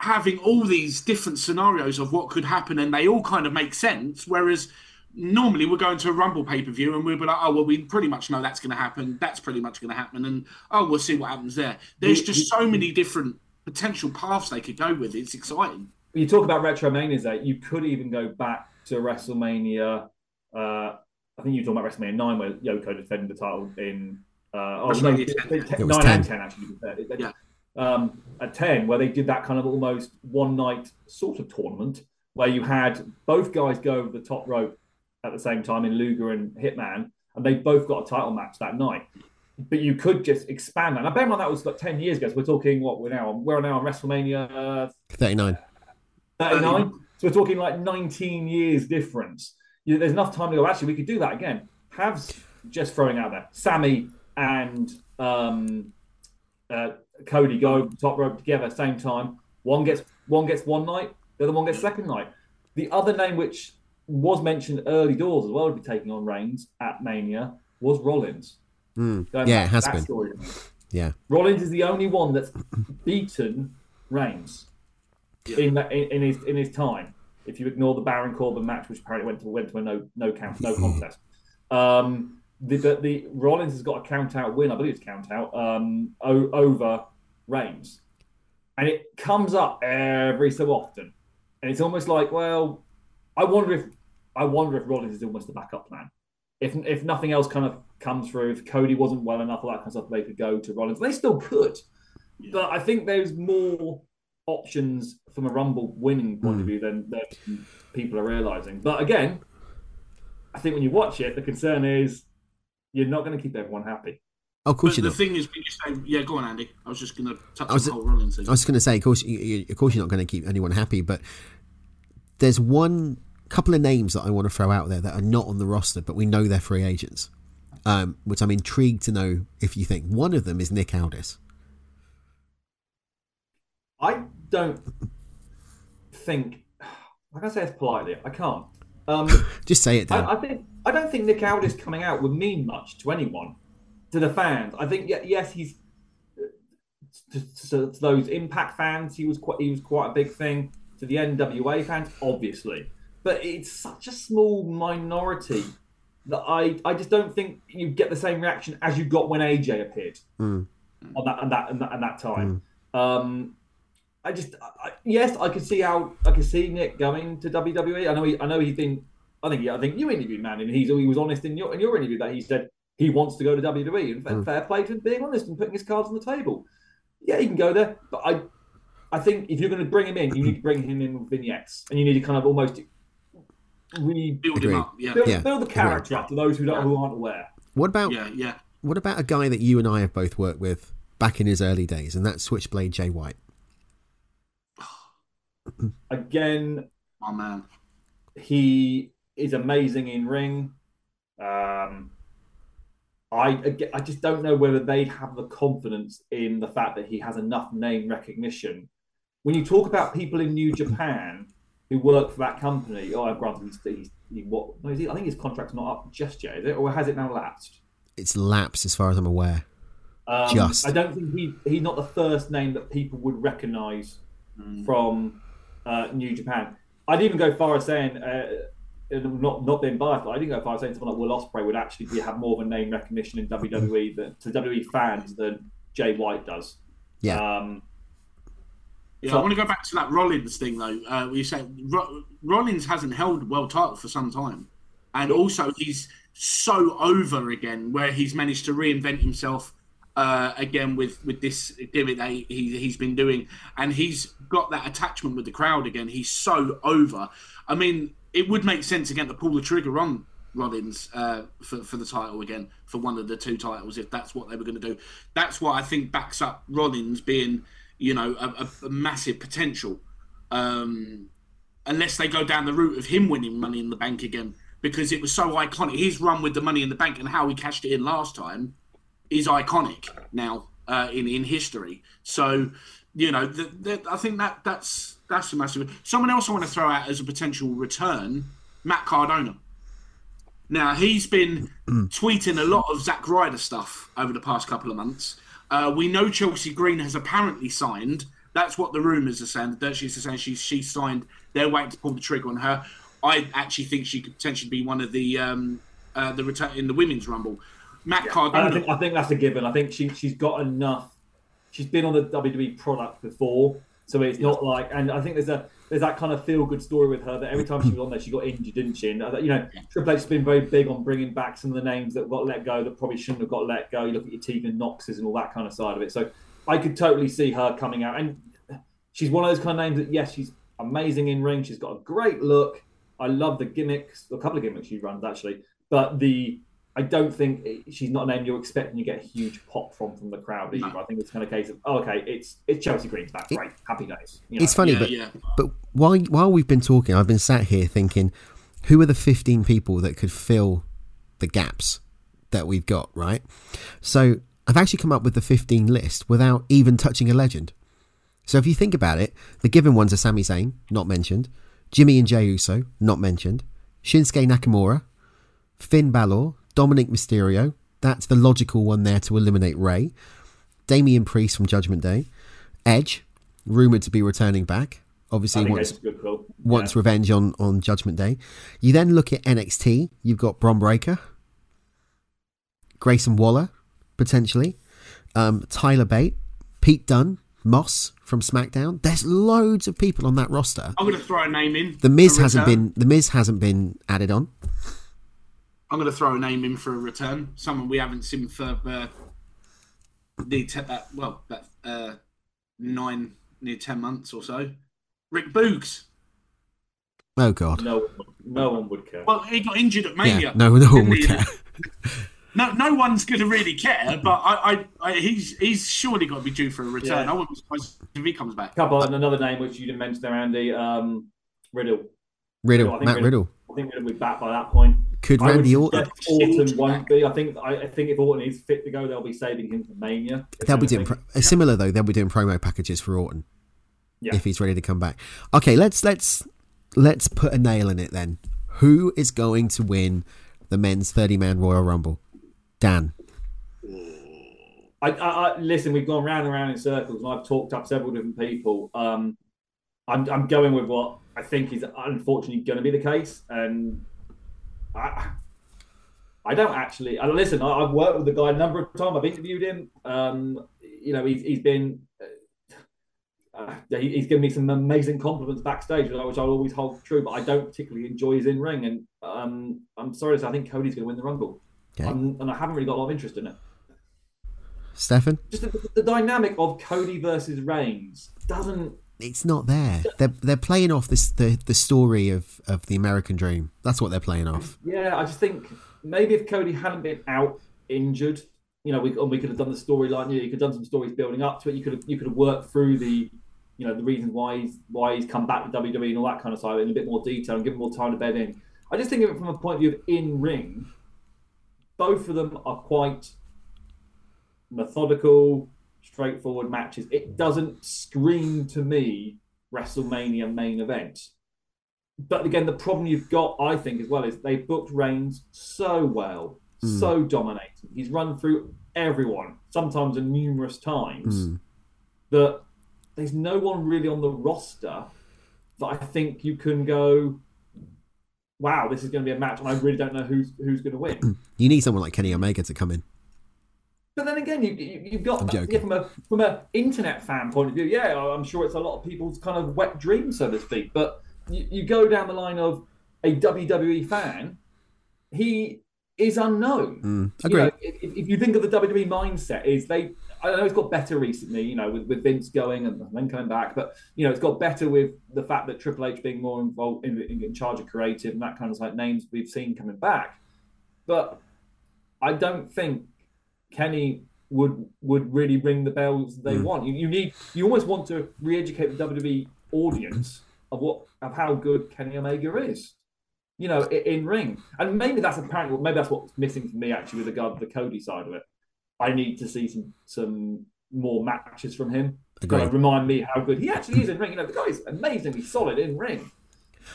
having all these different scenarios of what could happen and they all kind of make sense. Whereas normally we're going to a Rumble pay per view and we'll be like, oh, well, we pretty much know that's going to happen. That's pretty much going to happen. And oh, we'll see what happens there. There's just so many different potential paths they could go with. It's exciting. you talk about retro retromanias there you could even go back to wrestlemania uh i think you're talking about wrestlemania 9 where yoko defended the title in uh oh, no, WrestleMania 10, ten- It was 9 and 10. 10 actually to be fair. Yeah. Um at 10 where they did that kind of almost one night sort of tournament where you had both guys go over the top rope at the same time in luger and hitman and they both got a title match that night but you could just expand that. Now, bear in mind that was like ten years ago. So we're talking what we're now. on- We're now on WrestleMania uh, 39. 39. So we're talking like 19 years difference. You, there's enough time to go, actually, we could do that again. Have just throwing out there, Sami and um, uh, Cody go over the top rope together same time. One gets one gets one night, the other one gets second night. The other name which was mentioned early doors as well would be taking on Reigns at Mania was Rollins. Going Yeah, it has been. story. Yeah. Rollins is the only one that's beaten Reigns in, that, in in his in his time. If you ignore the Baron Corbin match, which apparently went to went to a no no count no contest. Um, the, the the Rollins has got a count out win, I believe it's count out um, o- over Reigns, and it comes up every so often, and it's almost like, well, I wonder if I wonder if Rollins is almost the backup plan. If if nothing else kind of comes through, if Cody wasn't well enough, all that kind of stuff, they could go to Rollins. They still could, but I think there's more options from a Rumble winning point of view than, than people are realizing. But again, I think when you watch it, the concern is you're not going to keep everyone happy. Oh, of course But you the don't. thing is, when you say, yeah, go on, Andy. I was just going to touch I was- on the whole Rollins thing. I was going to say, of course, you, you, of course, you're not going to keep anyone happy, but there's one couple of names that I want to throw out there that are not on the roster, but we know they're free agents, um, which I'm intrigued to know if you think. One of them is Nick Aldis. I don't think, like I say this politely, I can't. Um, Just say it, Dan. I, I think I don't think Nick Aldis coming out would mean much to anyone, to the fans. I think ye- yes, he's to, to, to those Impact fans, he was quite he was quite a big thing. To the NWA fans, obviously, but it's such a small minority that I I just don't think you get the same reaction as you got when AJ appeared on that and that and that, that time. Um, I just, I, yes, I could see how I could see Nick going to WWE. I know, he, I know he's been. I think, yeah, I think you interviewed man, and he's he was honest in your in your interview that he said he wants to go to WWE, and fair, hmm. fair play to him being honest and putting his cards on the table. Yeah, he can go there, but I, I think if you're going to bring him in, you need to bring him in with vignettes, and you need to kind of almost re Build Agreed. him up. Yeah. build, Yeah, build the character up to those who don't who aren't aware. What about Yeah, yeah. what about a guy that you and I have both worked with back in his early days, and that's Switchblade Jay White? Again, Oh, man. he is amazing in ring. Um, I I just don't know whether they have the confidence in the fact that he has enough name recognition. When you talk about people in New Japan who work for that company, oh, granted, he's, he's he, what? No, is he, I think his contract's not up just yet, is it, or has it now lapsed? It's lapsed, as far as I'm aware. Um, Just. I don't think he he's not the first name that people would recognise from uh, New Japan. I'd even go far as saying, uh, and not not being biased, but I think if I was saying someone like Will Ospreay would actually be, have more of a name recognition in WWE than, to WWE fans than Jay White does. Yeah, Um, Yeah, So- I want to go back to that Rollins thing though. Uh, where you say Ro- Rollins hasn't held a world title for some time, and also he's so over again, where he's managed to reinvent himself uh, again with with this gimmick that he, he he's been doing, and he's got that attachment with the crowd again. He's so over. I mean, it would make sense again to pull the trigger on Rollins uh, for for the title again for one of the two titles if that's what they were going to do. That's what I think backs up Rollins being you know a, a, a massive potential. Um, unless they go down the route of him winning Money in the Bank again because it was so iconic. His run with the Money in the Bank and how he cashed it in last time is iconic now uh, in in history. So you know, the, the, I think that that's that's a massive. Someone else I want to throw out as a potential return, Matt Cardona. Now he's been tweeting a lot of Zack Ryder stuff over the past couple of months. Uh, we know Chelsea Green has apparently signed. That's what the rumours are saying. The dirt sheets are saying she she signed. They're waiting to pull the trigger on her. I actually think she could potentially be one of the um, uh, the return in the women's rumble. Matt I Cardona. think, I think that's a given. I think she she's got enough. She's been on the WWE product before, so it's not like. And I think there's a there's that kind of feel good story with her that every time she was on there, she got injured, didn't she? And uh, you know, Triple H has been very big on bringing back some of the names that got let go that probably shouldn't have got let go. You look at your Tegan Noxes and all that kind of side of it. So I could totally see her coming out, and she's one of those kind of names that yes, she's amazing in ring. She's got a great look. I love the gimmicks, a couple of gimmicks she runs actually, but the I don't think she's not a name you're expecting to get a huge pop from from the crowd either. I think it's kind of a case of oh, okay, it's it's Chelsea Green's back, great, happy days. You know? It's funny, Yeah, but yeah. but while while we've been talking, I've been sat here thinking, who are the fifteen people that could fill the gaps that we've got, right? So I've actually come up with the fifteen list without even touching a legend. So if you think about it, the given ones are Sami Zayn, not mentioned, Jimmy and Jey Uso, not mentioned, Shinsuke Nakamura, Finn Balor, Dominic Mysterio. That's the logical one there to eliminate Rey. Damian Priest from Judgment Day, Edge, rumored to be returning back. Obviously, wants it's a good call. wants revenge on on Judgment Day. You then look at NXT. You've got Bron Breakker, Grayson Waller, potentially, um, Tyler Bate, Pete Dunne, Moss from SmackDown. There's loads of people on that roster. I'm going to throw a name in. The Miz hasn't been the Miz hasn't been added on. I'm going to throw a name in for a return. Someone we haven't seen for uh, the te- uh, well, that uh, nine near ten months or so. Rick Boogs. Oh God, No, no one would care. Well, he got injured at Mania. yeah, no, no one would care. No, no one's going to really care. But I, I, I, he's he's surely got to be due for a return. Yeah. I wouldn't be surprised if he comes back. couple and another name which you didn't mention there, Andy. Um, Riddle. Riddle, I think Matt Riddle. I think Riddle will be back by that point. Could I Randy Orton? Orton won't be. I think. I, I think if Orton is fit to go, they'll be saving him for Mania. They'll be doing pro- similar though. They'll be doing promo packages for Orton Yeah. if he's ready to come back. Okay, let's let's let's put a nail in it then. Who is going to win the men's thirty man Royal Rumble? Dan. I, I, I listen. We've gone round and round in circles, and I've talked up several different people. Um, I'm, I'm going with what I think is unfortunately going to be the case, and I, I don't actually. And listen, I, I've worked with the guy a number of times. I've interviewed him. Um, you know, he's, he's been. Uh, he- he's given me some amazing compliments backstage, which I- which I'll always hold true. But I don't particularly enjoy his in ring, and um, I'm sorry to say, I think Cody's going to win the Rumble, Okay. um, and I haven't really got a lot of interest in it Stefan? just the, the dynamic of Cody versus Reigns doesn't. It's not there. They're they're playing off this the, the story of, of the American dream. That's what they're playing off. Yeah, I just think maybe if Cody hadn't been out injured, you know, we we could have done the storyline. You, could have done some stories building up to it. You could have you could have worked through the, you know, the reasons why he's why he's come back to WWE and all that kind of side in a bit more detail and give him more time to bed in. I just think of it from a point of view of in ring. Both of them are quite methodical, straightforward matches. It doesn't scream to me WrestleMania main event. But again, the problem you've got, I think, as well, is they booked Reigns so well, hmm. so dominating. He's run through everyone, sometimes and numerous times, hmm. that there's no one really on the roster that I think you can go, wow, this is going to be a match, and I really don't know who's who's going to win. Hmm. You need someone like Kenny Omega to come in. But then again, you, you you've got that- yeah, from a from a internet fan point of view. Yeah, I'm sure it's a lot of people's kind of wet dream, so to speak. But you, you go down the line of a WWE fan, he is unknown. Mm, You know, if, if you think of the WWE mindset, is they I know it's got better recently, you know, with, with Vince going and then coming back, but you know, it's got better with the fact that Triple H being more involved in, in, in charge of creative and that kind of like names we've seen coming back. But I don't think Kenny would would really ring the bells they Mm. want. You, you need you almost want to re-educate the WWE audience of what of how good Kenny Omega is. You know, in, in ring, and maybe that's apparently maybe that's what's missing for me actually with regard to the Cody side of it. I need to see some some more matches from him. to kind of remind me how good he actually is in ring. You know, the guy's amazingly solid in ring.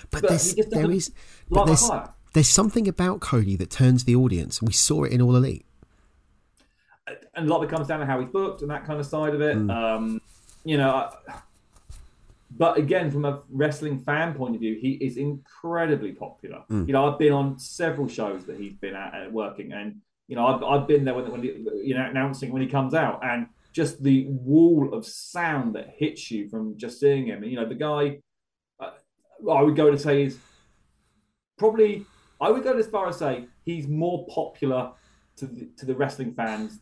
But, But there's, there is, but there's, there's something about Cody that turns the audience. We saw it in All Elite. And a lot of it comes down to how he's booked and that kind of side of it. Um, you know, I- but again, from a wrestling fan point of view, he is incredibly popular. Mm. You know, I've been on several shows that he's been at, at working, and you know, I've, I've been there when, when he, you know announcing when he comes out, and just the wall of sound that hits you from just seeing him. And, you know, the guy, uh, I would go to say is probably I would go as far as say he's more popular to the, to the wrestling fans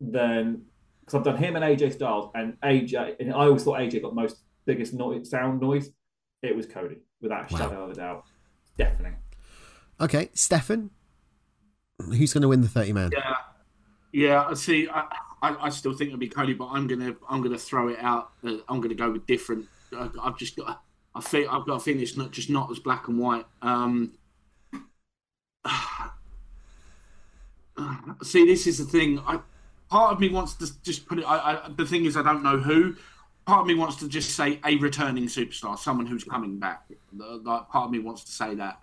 than because I've done him and AJ Styles and AJ and I always thought AJ got most biggest noise, sound noise. It was Cody without a Wow. shadow of a doubt, definitely. Okay, Stefan, who's going to win the 30 man? Yeah, yeah. I see. I, I, I still think it'll be Cody, but I'm gonna I'm gonna throw it out. Uh, I'm gonna go with different. I, I've just got. I feel I've got a feeling it's not just not as black and white. Um, see, this is the thing. I part of me wants to just put it. I, I the thing is, I don't know who. Part of me wants to just say a returning superstar, someone who's coming back. Part of me wants to say that.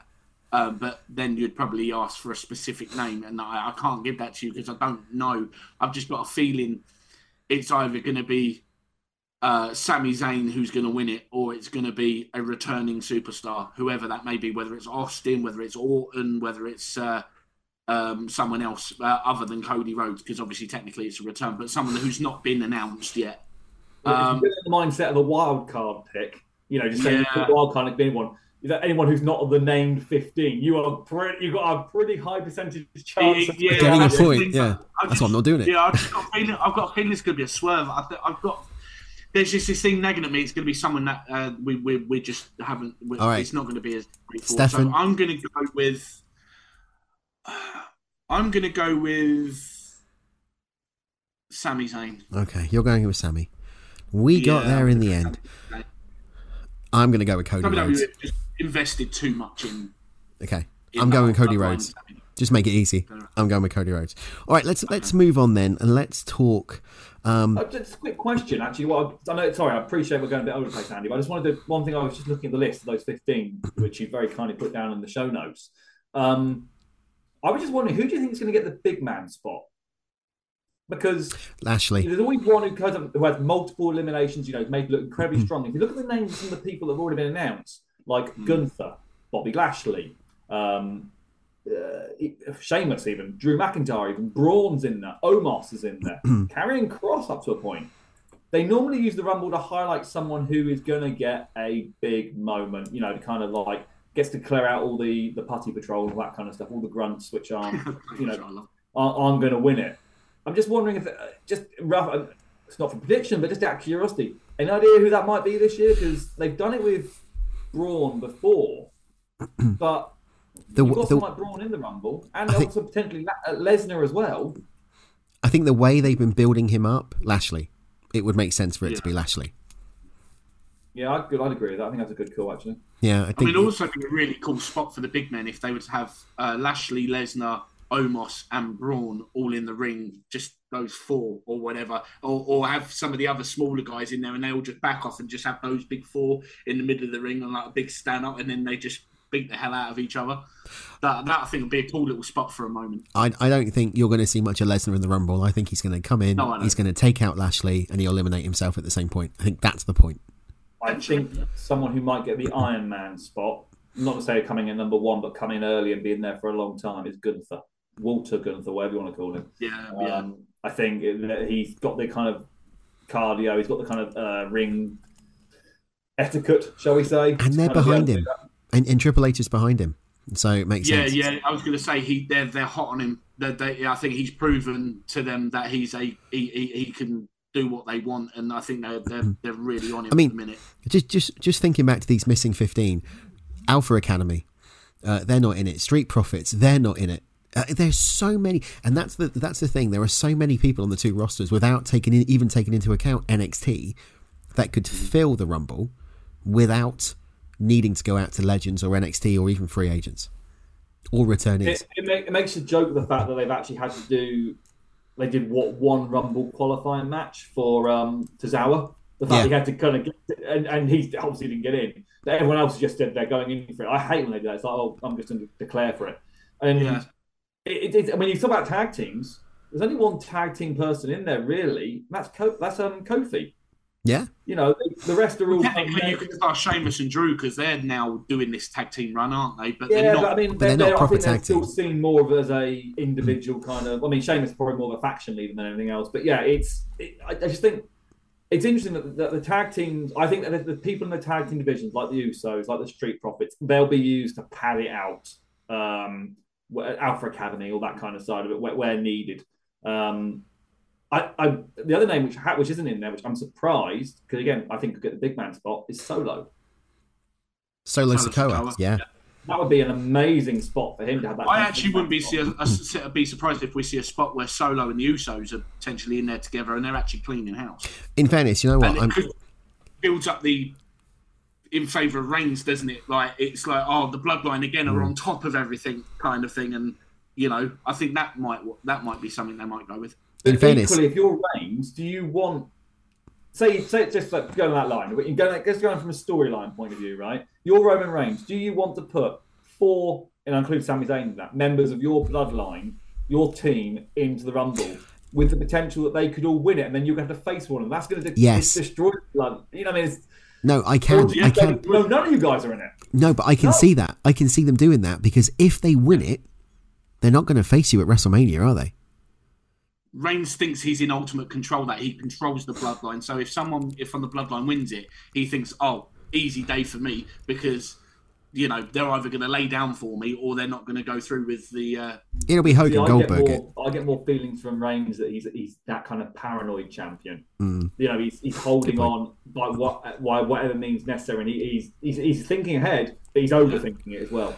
Um, but then you'd probably ask for a specific name, and I, I can't give that to you because I don't know. I've just got a feeling it's either going to be uh, Sami Zayn who's going to win it, or it's going to be a returning superstar, whoever that may be, whether it's Austin, whether it's Orton, whether it's uh, um, someone else uh, other than Cody Rhodes, because obviously technically it's a return, but someone who's not been announced yet. Well, Um, if in the mindset of a wild card pick, you know, just saying Yeah. the wild card like anyone. Is that anyone who's not of the named fifteen? You are pretty. You got a pretty high percentage chance. of Yeah, Getting a that's point, thing. yeah. I That's why I'm not doing it. Yeah, I've got a feeling. I've got a feeling it's going to be a swerve. I th- I've got. There's just this thing nagging at me. It's going to be someone that uh, we, we we just haven't. We, All right. It's not going to be as straightforward. Stefan. So I'm going to go with. I'm going to go with. Sami Zayn. Okay, you're going with Sami. We got there in the I'm end. I'm going to go with Cody WWE Rhodes. just invested too much in. Okay, in I'm going with Cody bloodline. Rhodes. Just make it easy. I'm going with Cody Rhodes. All right, let's let's move on then, and let's talk. Um, Uh, just a quick question, actually. What I, I know, sorry, I appreciate we're going a bit over the place, Andy. But I just wanted to. One thing I was just looking at the list of those fifteen, which you very kindly put down in the show notes. Um, I was just wondering, who do you think is going to get the big man spot? Because Lashley. there's always one who, kind of, who has multiple eliminations. You know, made look incredibly strong. If you look at the names of some of the people that have already been announced, like Gunther, Bobby Lashley, um, uh, Sheamus, even Drew McIntyre, even Braun's in there, Omos is in there, Karrion Kross up to a point. They normally use the Rumble to highlight someone who is going to get a big moment, you know, to kind of like gets to clear out all the the putty patrol, all that kind of stuff, all the grunts which aren't, you know, aren't, aren't going to win it. I'm just wondering if, uh, just rough, uh, it's not for prediction, but just out of curiosity, any idea who that might be this year? Because they've done it with Braun before, but The- you've got the- someone like Braun in the Rumble, and think- also potentially La- uh, Lesnar as well. I think the way they've been building him up, Lashley, it would make sense for it to be Lashley. Yeah, I'd, I'd agree with that. I think that's a good call, actually. Yeah, I I think. mean, also be a really cool spot for the big men if they would have uh, Lashley, Lesnar, Omos, and Braun all in the ring, just those four or whatever, or, or have some of the other smaller guys in there and they all just back off and just have those big four in the middle of the ring and like a big stand up, and then they just beat the hell out of each other. That that I think would be a cool little spot for a moment. I, I don't think you're going to see much of Lesnar in the Rumble. I think he's going to come in, No, I know. he's going to take out Lashley, and he'll eliminate himself at the same point. I think that's the point. I think someone who might get the Iron Man spot, not to say coming in number one, but coming early and being there for a long time, is Gunther. Walter Gunther, whatever you want to call him. Yeah, yeah. Um, I think that he's got the kind of cardio, he's got the kind of uh, ring etiquette, shall we say? And they're to kind of be able behind him. And, and Triple H is behind him. So it makes Yeah, sense. yeah. Yeah. I was going to say he they're they're hot on him that they, I think he's proven to them that he's a he, he, he can do what they want, and I think they're they're, they're really on it. I mean, at the minute. Just just just thinking back to these missing fifteen, Alpha Academy, uh, they're not in it. Street Profits, they're not in it. Uh, there's so many, and that's the that's the thing. There are so many people on the two rosters without taking in, even taking into account NXT that could fill the Rumble without needing to go out to Legends or NXT or even free agents or returnees. It, it, make, it makes a joke of the fact that they've actually had to do. They did what one Rumble qualifying match for um, Tozawa. The fact Yeah. he had to kind of get, and, and he obviously didn't get in. Everyone else just said they're going in for it. I hate when they do that. It's like, oh, I'm just going to declare for it. And Yeah. it, it, it, when you talk about tag teams, there's only one tag team person in there really. That's Co- that's um, Kofi. Yeah, You know, the, the rest are all. Technically, you can start Sheamus and Drew because they're now doing this tag team run, aren't they? But Yeah, they're not. but I mean, But they're, they're not they're, I proper think they're tag still teams. seen more of as a individual kind of. I mean, Sheamus is probably more of a faction leader than anything else. But yeah, it's. It, I, I just think it's interesting that, that the tag teams. I think that the, the people in the tag team divisions, like the Usos, like the Street Profits, they'll be used to pad it out. Um, Alpha Academy, all that kind of side of it, where, where needed. Um, I, I, the other name which which isn't in there, which I'm surprised because again, I think could get the big man spot is Solo. Solo Solo Sokoa. Sikoa. Yeah, That would be an amazing spot for him to have that. I actually wouldn't be see a, a- be surprised if we see a spot where Solo and the Usos are potentially in there together and they're actually cleaning house. in fairness, you know what? and I'm, it builds up the in favour of Reigns, doesn't it? Like it's like oh, the bloodline again Mm. are on top of everything, kind of thing. And you know, I think that might that might be something they might go with. In But fairness, equally, if you're Reigns, do you want say say just like going that line? You're going just going from a storyline point of view, right? You're Roman Reigns. Do you want to put four, and I include Sami Zayn in that, members of your bloodline, your team into the Rumble? With the potential that they could all win it, and then you're going to have to face one of them. That's going to Yes. destroy the blood. You know, what I mean, it's, no, I can, I can. No, none of you guys are in it. No, but I can No. see that. I can see them doing that because if they win it, they're not going to face you at WrestleMania, are they? Reigns thinks he's in ultimate control, that he controls the bloodline. So if someone, if from the bloodline wins it, he thinks, oh, easy day for me because, you know, they're either going to lay down for me or they're not going to go through with the. Uh, It'll be Hogan See, I get Goldberg. it. more, I get more feelings from Reigns that he's he's that kind of paranoid champion. Mm. You know, he's he's holding on by what by whatever means necessary, and he, he's, he's he's thinking ahead, but he's overthinking it as well.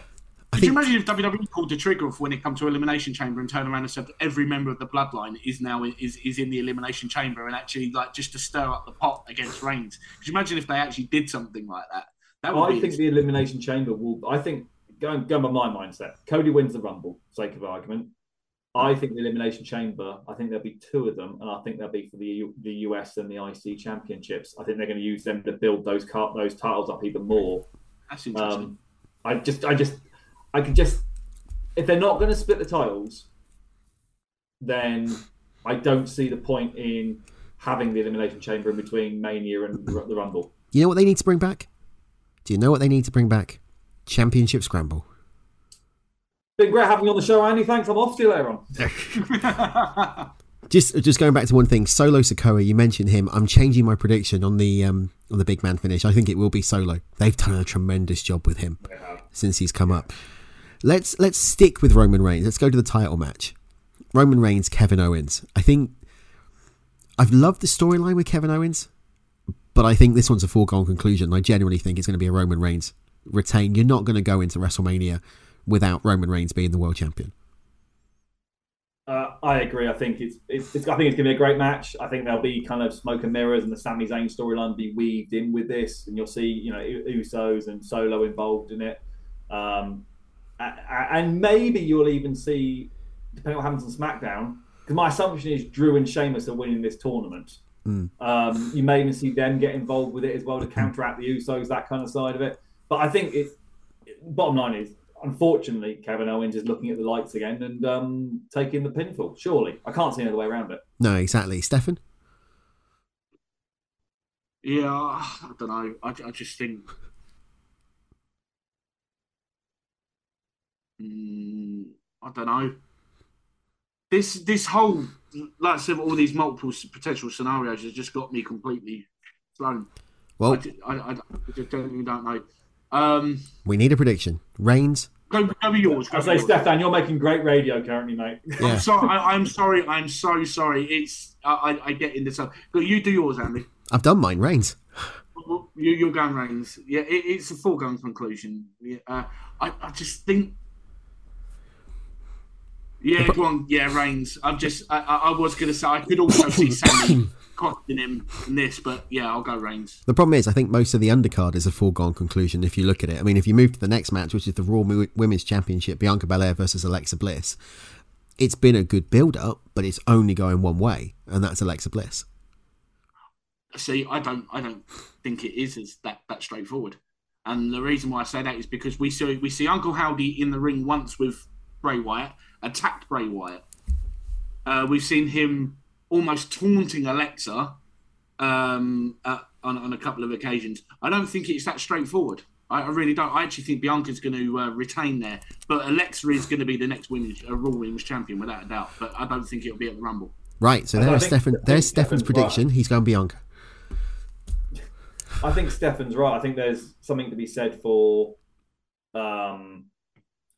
Could you imagine if WWE called the trigger off when it comes to Elimination Chamber and turned around and said that every member of the bloodline is now is, is in the Elimination Chamber and actually like just to stir up the pot against Reigns? Could you imagine if they actually did something like that? That would I be think the elimination chamber will. I think going going by my mindset, Cody wins the Rumble, sake of argument. I think the elimination chamber. I think there'll be two of them, and I think they'll be for the U- the US and the IC championships. I think they're going to use them to build those car- those titles up even more. that's interesting. Um, I just, I just, I could just, if they're not going to split the titles, then I don't see the point in having the elimination chamber in between Mania and the Rumble. You know what they need to bring back? Do you know what they need to bring back? Championship Scramble. Been great having you on the show, Andy. Thanks. I'm off. See you later on. Just just going back to one thing, Solo Sikoa, you mentioned him. I'm changing my prediction on the um, on the big man finish. I think it will be Solo. They've done a tremendous job with him since he's come up. Let's let's stick with Roman Reigns. Let's go to the title match. Roman Reigns, Kevin Owens. I think I've loved the storyline with Kevin Owens, but I think this one's a foregone conclusion. I genuinely think it's going to be a Roman Reigns retain. You're not going to go into WrestleMania without Roman Reigns being the world champion. Uh, I agree. I think it's, it's, it's I think it's going to be a great match. I think there'll be kind of smoke and mirrors, and the Sami Zayn storyline be weaved in with this, and you'll see you know Usos and Solo involved in it. Um, and maybe you'll even see, depending on what happens on SmackDown, because my assumption is Drew and Sheamus are winning this tournament. Um, you may even see them get involved with it as well to counteract the Usos, that kind of side of it. But I think it. Bottom line is, unfortunately, Kevin Owens is looking at the lights again and um, taking the pinfall. Surely, I can't see another way around it. No, exactly. Stefan? Yeah, I don't know. I, I just think. Mm, I don't know. This this whole like I said, all these multiple potential scenarios has just got me completely thrown. Well, I, ju- I, I, I just don't, don't know. Um, we need a prediction. Reigns, Go, go with yours. Go I say, yours. Stefan, you're making great radio currently, mate. Yeah. I'm sorry. I, I'm sorry. I'm so sorry. It's I, I, I get into some. But you do yours, Andy. I've done mine, Reigns. You, you're going Reigns. Yeah, it, it's a foregone conclusion. Yeah, uh, I, I just think. Yeah, go on. Yeah, Reigns. I'm just. I, I, was going to say I could also see Sami costing him in this, but yeah, I'll go Reigns. The problem is, I think most of the undercard is a foregone conclusion if you look at it. I mean, if you move to the next match, which is the Raw Women's Championship, Bianca Belair versus Alexa Bliss, it's been a good build up, but it's only going one way, and that's Alexa Bliss. See, I don't. I don't think it is as that that straightforward. And the reason why I say that is because we see we see Uncle Howdy in the ring once with Bray Wyatt, attacked Bray Wyatt. Uh, we've seen him almost taunting Alexa um, at, on, on a couple of occasions. I don't think it's that straightforward. I, I really don't. I actually think Bianca's going to uh, retain there, but Alexa is going to be the next women's uh, Raw Women's Champion without a doubt. But I don't think it'll be at the Rumble. Right, so I there's Stefan. I There's Stefan's Stefan's prediction. right. He's going Bianca. I think Stefan's right. I think there's something to be said for um,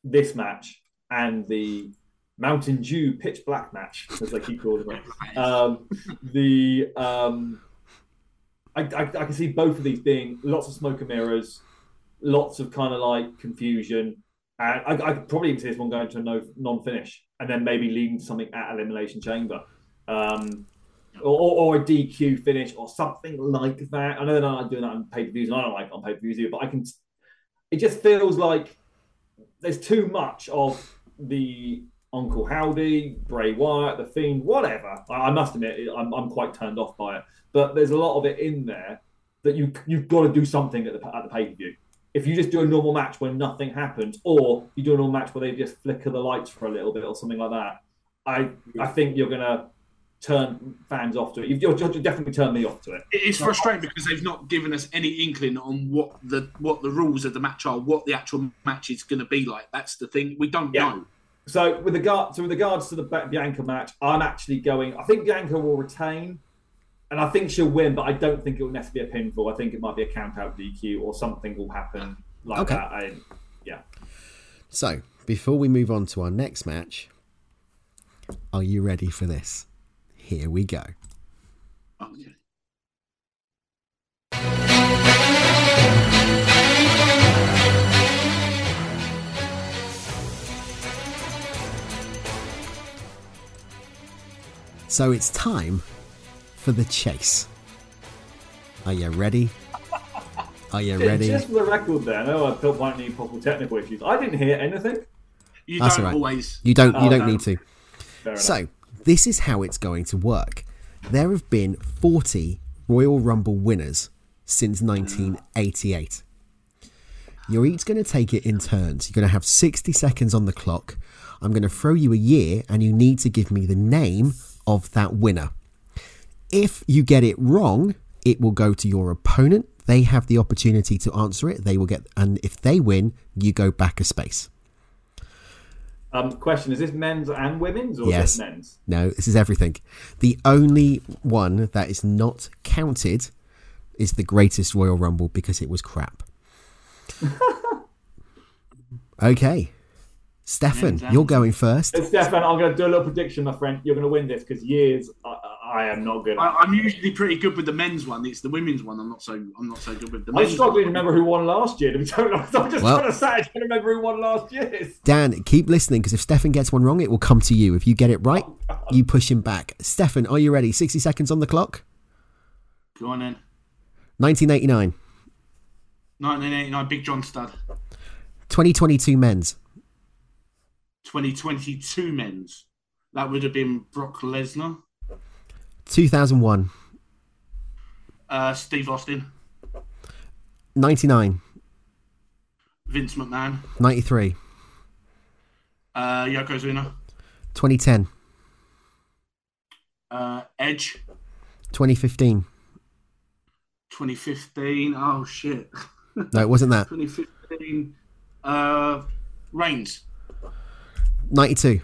this match and the Mountain Dew pitch black match, as they keep calling it. Um, the um, I, I, I can see both of these being lots of smoke and mirrors, lots of kind of like confusion, and I, I could probably even see this one going to a no, non-finish, and then maybe leading to something at Elimination Chamber. Um, or, or, a DQ finish or something like that. I know they're not doing that on pay per views, and I don't like it on pay per views either. But I can. It just feels like there's too much of the Uncle Howdy, Bray Wyatt, the Fiend, whatever. I, I must admit, I'm, I'm quite turned off by it. But there's a lot of it in there that you you've got to do something at the at the pay per view. If you just do a normal match where nothing happens, or you do a normal match where they just flicker the lights for a little bit or something like that, I I think you're gonna turn fans off to it. You've, you're, you're definitely turned me off to it. It's frustrating because they've not given us any inkling on what the what the rules of the match are, what the actual match is going to be like. That's the thing we don't Yeah. know. So with regard so with regards to the Bianca match, I'm actually going. I think Bianca will retain, and I think she'll win, but I don't think it will necessarily be a pinfall. I think it might be a count out DQ or something will happen like Okay. that. I, yeah. So, before we move on to our next match, are you ready for this? Here we go. Oh, okay. So it's time for the chase. Are you ready? Are you ready? Just for the record, there, I know I thought might need possible technical issues. I didn't hear anything. You That's don't all right. always. You don't. You Oh, don't no. need to. Fair enough. So this is how it's going to work. There have been 40 Royal Rumble winners since 1988. You're each going to take it in turns. You're going to have 60 seconds on the clock. I'm going to throw you a year, and you need to give me the name of that winner. If you get it wrong, it will go to your opponent. They have the opportunity to answer it. They will get, and if they win, you go back a space. Um, question: Is this men's and women's, or Yes. just men's? No, this is everything. The only one that is not counted is the greatest Royal Rumble because it was crap. okay. Stefan, Men's you're going first. Uh, Stefan, I'm going to do a little prediction, my friend. You're going to win this because years I, I am not good. I, At. I'm usually pretty good with the men's one. It's the women's one. I'm not so. I'm not so good with the I'm men's. struggling to remember who won last year. To be totally honest, I'm just Well- trying to say, I can't remember who won last year. Dan, keep listening because if Stefan gets one wrong, it will come to you. If you get it right, you push him back. Stefan, are you ready? 60 seconds on the clock. Go on then. 1989. 1989, Big John Studd. 2022 men's. 2022 men's. That would have been Brock Lesnar, 2001. uh, Steve Austin, 99. Vince McMahon, 93. uh, Yokozuna, 2010. uh, Edge, 2015. 2015. Oh shit. No, it wasn't that. 2015. Uh, Reigns, 92.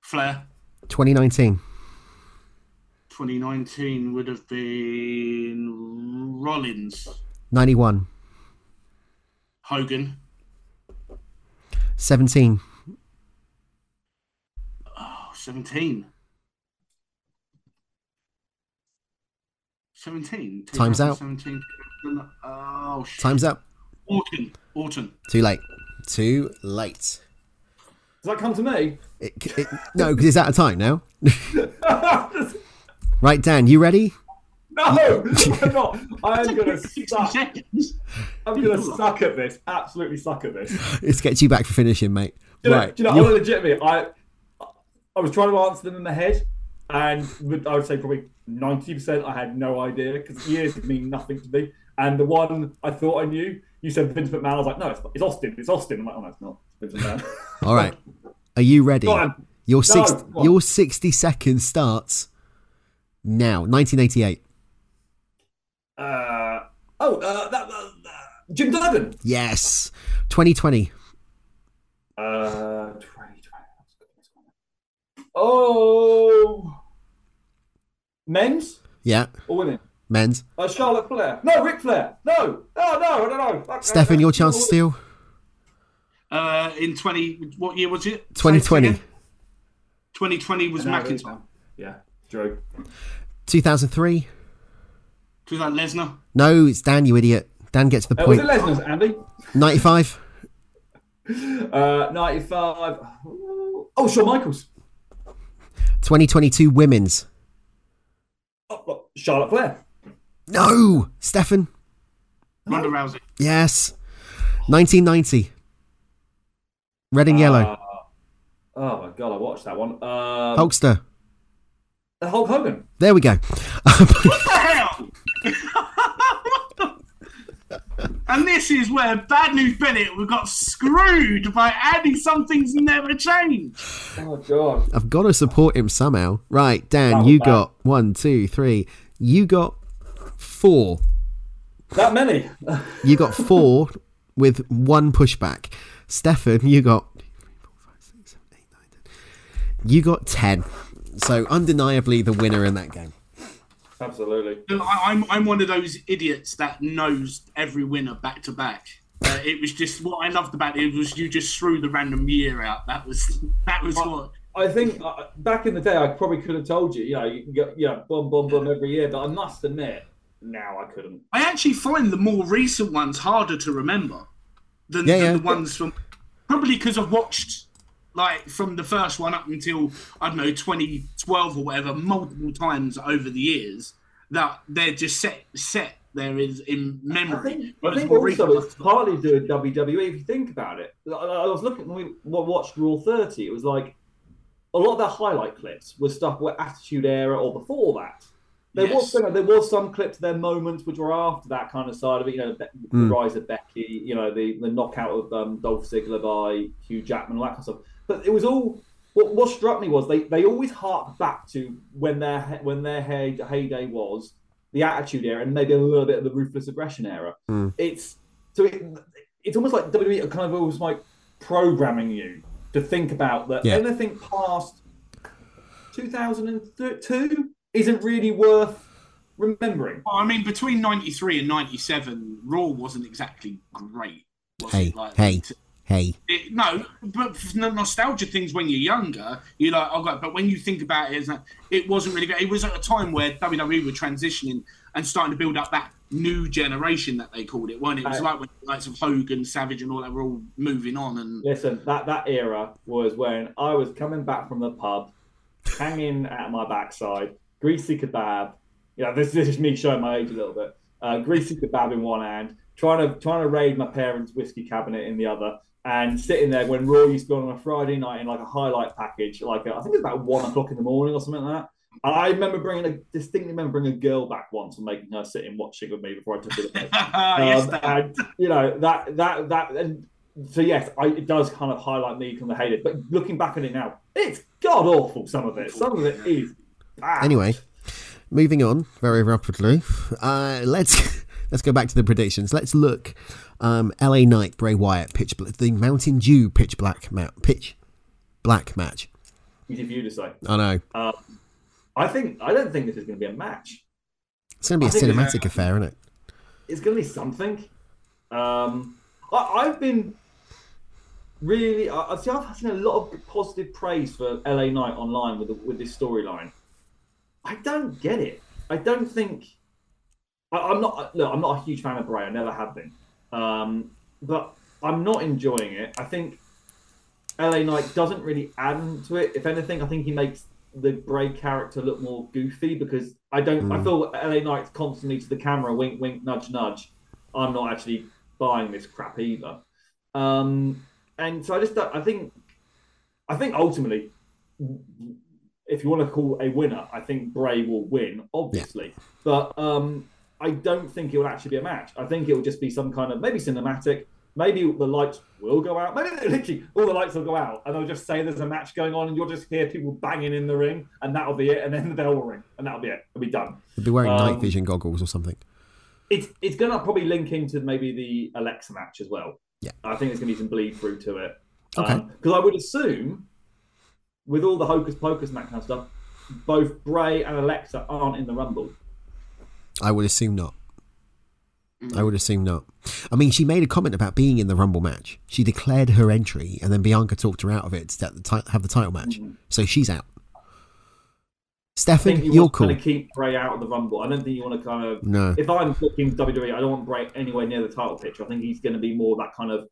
Flair. 2019. 2019 would have been Rollins, 91. Hogan, 17. Oh, 17. 17. Time's out. 2017. Oh, shit. Time's up. Orton. Orton. Too late. Too late. Does that come to me? It, it, no, because it's out of time now. right, Dan, you ready? No, I'm not. I'm gonna suck. seconds. I'm gonna suck at this. Absolutely suck at this. Let's get you back for finishing, mate. Do you know, right. do you know you're- I legitimately, I, I was trying to answer them in my head, and with- I would say probably ninety percent I had no idea because years mean nothing to me. And the one I thought I knew, you said Vince McMahon. I was like, no, it's, it's Austin. It's Austin. I'm like, oh no, it's not. It's Vince McMahon. All right. Are you ready? Your No, six, your 60 seconds starts now. 1988. uh, oh, uh, that, uh, Jim Duggan. Yes. 2020. Uh, 2020. Oh, men's Yeah. or women? Men's. Uh, Charlotte Flair. No, Ric Flair. No, no, no, I don't know. Fuck, Stefan, no, your chance to steal. Uh, in 20, what year was it? 2020. 2020 was No, McIntyre. Yeah, Drew. 2003. Was that Lesnar? No, it's Dan, you idiot. Dan gets the Uh, was point. it Lesnar's, Andy? 95. Uh, 95. Oh, Shawn Michaels. 2022 women's. Oh, Charlotte Flair. No, Stefan. Ronda Rousey. Yes. 1990. Red and yellow. Uh, oh my god, I watched that one. Um, Hulkster. Hulk Hogan. There we go. What the hell? and this is where Bad News Bennett we got screwed by Andy. Something's never changed. Oh god. I've got to support him somehow. Right, Dan, you bad. got one, two, three. You got four. That many. You got four with one pushback. Stefan, you got you got ten. So undeniably the winner in that game. Absolutely. I, I'm I'm one of those idiots that knows every winner back to back. Uh, it was just what I loved about it was you just threw the random year out. That was that was what. I think uh, back in the day, I probably could have told you, you know, you can get, yeah, bum, bum, bum every year, but I must admit, now I couldn't. I actually find the more recent ones harder to remember than, Yeah, than yeah. the ones from probably because I've watched like from the first one up until I don't know 2012 or whatever multiple times over the years that they're just set set there is in I memory. think, I think also recent it's partly due to do with WWE. If you think about it, I, I was looking when we watched Raw 30. It was like a lot of their highlight clips was stuff where Attitude Era or before that. There was Yes. you know, there was some clips, their moments which were after that kind of side of it. You know, the rise of Becky, you know, the the knockout of um, Dolph Ziggler by Hugh Jackman, all that kind of stuff. But it was all. What, what struck me was they, they always hark back to when their when their hey, heyday was the Attitude Era and maybe a little bit of the Ruthless Aggression Era. It's so it, it's almost like WWE are kind of almost like programming you to think about that Yeah. anything past 2002 isn't really worth remembering. Well, I mean, between '93 and '97, Raw wasn't exactly great. Was Hey. Like, hey, hey. It, no, but for nostalgia things when you're younger, you're like, oh god. But when you think about it, it's like, it wasn't really good. It was at a time where WWE were transitioning and starting to build up that new generation that they called it, weren't it? It was like when the likes of Hogan, Savage, and all that were all moving on. And Listen, that that era was when I was coming back from the pub, hanging at my backside, greasy kebab. You know, this, this is me showing my age a little bit. Uh, greasy kebab in one hand, trying to trying to raid my parents' whiskey cabinet in the other, and sitting there when Raw used to go on a Friday night in like a highlight package, like I think it was about one o'clock in the morning or something like that. And I remember bringing a distinctly remember bringing a girl back once and making her sit and watching with me before I took it. yes, Um, that- and you know that that that and so yes, I, it does kind of highlight me from the hate it. But looking back at it now, it's god awful. Some of it, some of it is. Bad. Anyway, moving on very rapidly. Uh, let's let's go back to the predictions. Let's look. Um, L.A. Knight, Bray Wyatt, pitch bl- the Mountain Dew pitch black ma- pitch black match. easy for you to say. I know Um, I think I don't think this is going to be a match. it's going to be a I think- cinematic affair, isn't it? It's going to be something. Um, I, I've been really. I, I see. I've seen a lot of positive praise for LA Knight online with the, with this storyline. I don't get it. I don't think. I, I'm not. Look, I'm not a huge fan of Bray. I never have been. Um, but I'm not enjoying it. I think LA Knight doesn't really add to it. If anything, I think he makes the Bray character look more goofy because I don't. I feel LA Knight's constantly to the camera, wink, wink, nudge, nudge. I'm not actually buying this crap either. Um, and so I just, I think, I think ultimately, if you want to call a winner, I think Bray will win, obviously. But um, I don't think it will actually be a match. I think it will just be some kind of maybe cinematic. Maybe the lights will go out. Maybe literally all the lights will go out, and they'll just say there's a match going on, and you'll just hear people banging in the ring, and that'll be it. And then the bell will ring, and that'll be it. It'll be done. They'll be wearing night Um, vision goggles or something. It's it's going to probably link into maybe the Alexa match as well. Yeah. I think there's going to be some bleed through to it. Okay. Because I would assume, with all the hocus pocus and that kind of stuff, both Bray and Alexa aren't in the Rumble. I would assume not. I would assume not. I mean, she made a comment about being in the Rumble match. She declared her entry, and then Bianca talked her out of it to get the ti- have the title match. So she's out. I Stefan, think you to cool. kind of keep Bray out of the Rumble. I don't think you want to kind of. No. If I'm looking WWE, I don't want Bray anywhere near the title picture. I think he's going to be more that kind of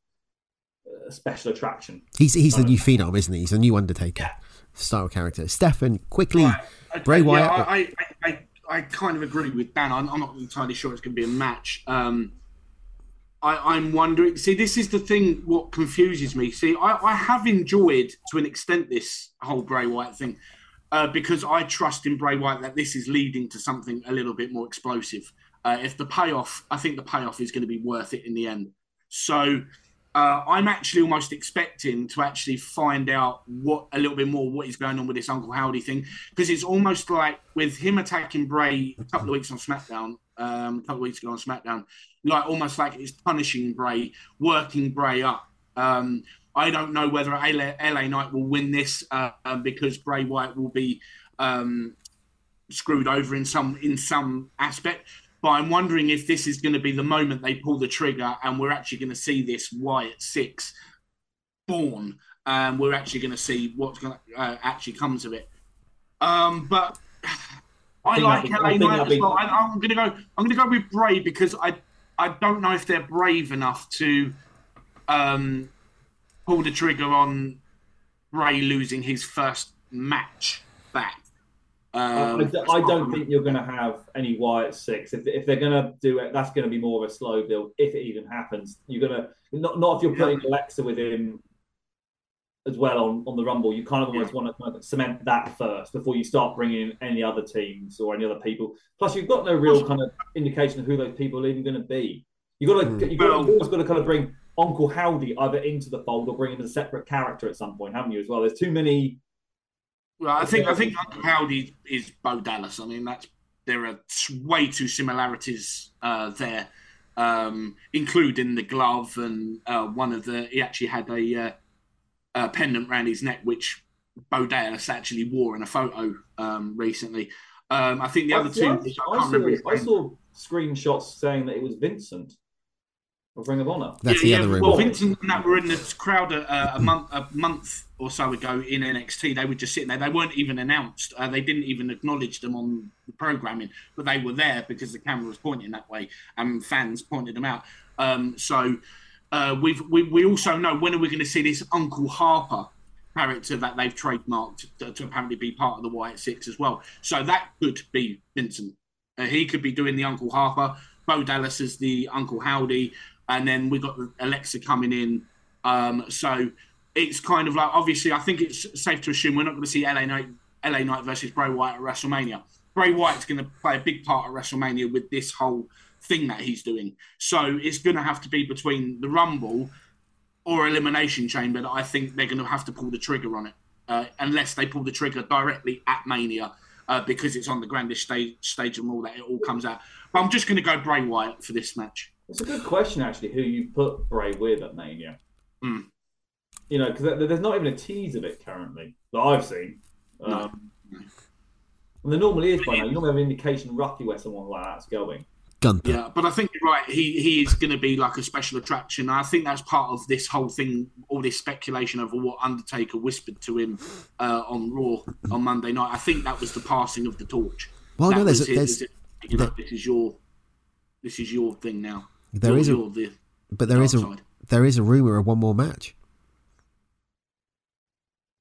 uh, special attraction. He's he's the new phenom, isn't he? He's the new Undertaker style character. Stefan, quickly, Okay, Bray Wyatt. Yeah, I, I, I, I kind of agree with Dan. I'm, I'm not entirely sure it's going to be a match. Um, I, I'm wondering. See, this is the thing. What confuses me. See, I, I have enjoyed to an extent this whole Bray Wyatt thing uh, because I trust in Bray Wyatt that this is leading to something a little bit more explosive. Uh, if the payoff, I think the payoff is going to be worth it in the end. So uh, I'm actually almost expecting to actually find out what a little bit more what is going on with this Uncle Howdy thing because it's almost like with him attacking Bray a couple of weeks on SmackDown, um, a couple of weeks ago on SmackDown, like almost like it's punishing Bray, working Bray up. Um, I don't know whether LA, LA Knight will win this uh, because Bray Wyatt will be um, screwed over in some in some aspect. But I'm wondering if this is going to be the moment they pull the trigger and we're actually going to see this Wyatt six born. Um, we're actually going to see what's going to uh, actually comes of it. Um, but I, think like I LA think Knight as be- well. I, I'm going to go. I'm going to go with Bray because I I don't know if they're brave enough to um, pull the trigger on Bray losing his first match back. I, Um, I don't- I don't think you're going to have any Wyatt six. If, if they're going to do it, that's going to be more of a slow build. If it even happens, you're going to not not if you're putting Alexa with him as well on, on the Rumble. You kind of almost want to kind of cement that first before you start bringing in any other teams or any other people. Plus, you've got no real kind of indication of who those people are even going to be. You've got to you got Well- you've always got to kind of bring Uncle Howdy either into the fold or bring him as a separate character at some point, haven't you? As well, there's too many. Well, I think I think Uncle Howdy is Bo Dallas. I mean, that's there are way too similarities uh, there, um, including the glove and uh, one of the. He actually had a, uh, a pendant around his neck, which Bo Dallas actually wore in a photo um, recently. Um, I think the other two, I, I I can't remember. his saw, I saw screenshots saying that it was Vincent of Ring of Honor. That's the other room. Well, Vincent and that were in the crowd uh, a month a month or so ago in NXT. They were just sitting there. They weren't even announced. Uh, they didn't even acknowledge them on the programming, but they were there because the camera was pointing that way and fans pointed them out. Um, so uh, we've we, we also know when are we going to see this Uncle Harper character that they've trademarked to, to apparently be part of the Wyatt Six as well. So that could be Vincent. Uh, he could be doing the Uncle Harper. Bo Dallas is the Uncle Howdy, and then we got Alexa coming in. Um, so it's kind of like obviously I think it's safe to assume we're not going to see LA Knight, LA Knight versus Bray Wyatt at WrestleMania. Bray Wyatt's going to play a big part at WrestleMania with this whole thing that he's doing. So it's going to have to be between the Rumble or Elimination Chamber that I think they're going to have to pull the trigger on it, uh, unless they pull the trigger directly at Mania. Uh, because it's on the grandest stage, stage and all that, it all comes out. But I'm just going to go Bray Wyatt for this match. It's a good question, actually, who you put Bray with at Mania. Hmm. You know, because there's not even a tease of it currently that I've seen. Um, And there normally is by now. You normally have an indication roughly where someone like that's going. Gunther. Yeah, but I think you're right. He he is going to be like a special attraction. I think that's part of this whole thing, all this speculation over what Undertaker whispered to him uh, on Raw on Monday night. I think that was the passing of the torch. Well, That no, there's- was his- there's- you know, there- this is your this is your thing now. There You're- is a- you're the But there is a side. there is a rumor of one more match.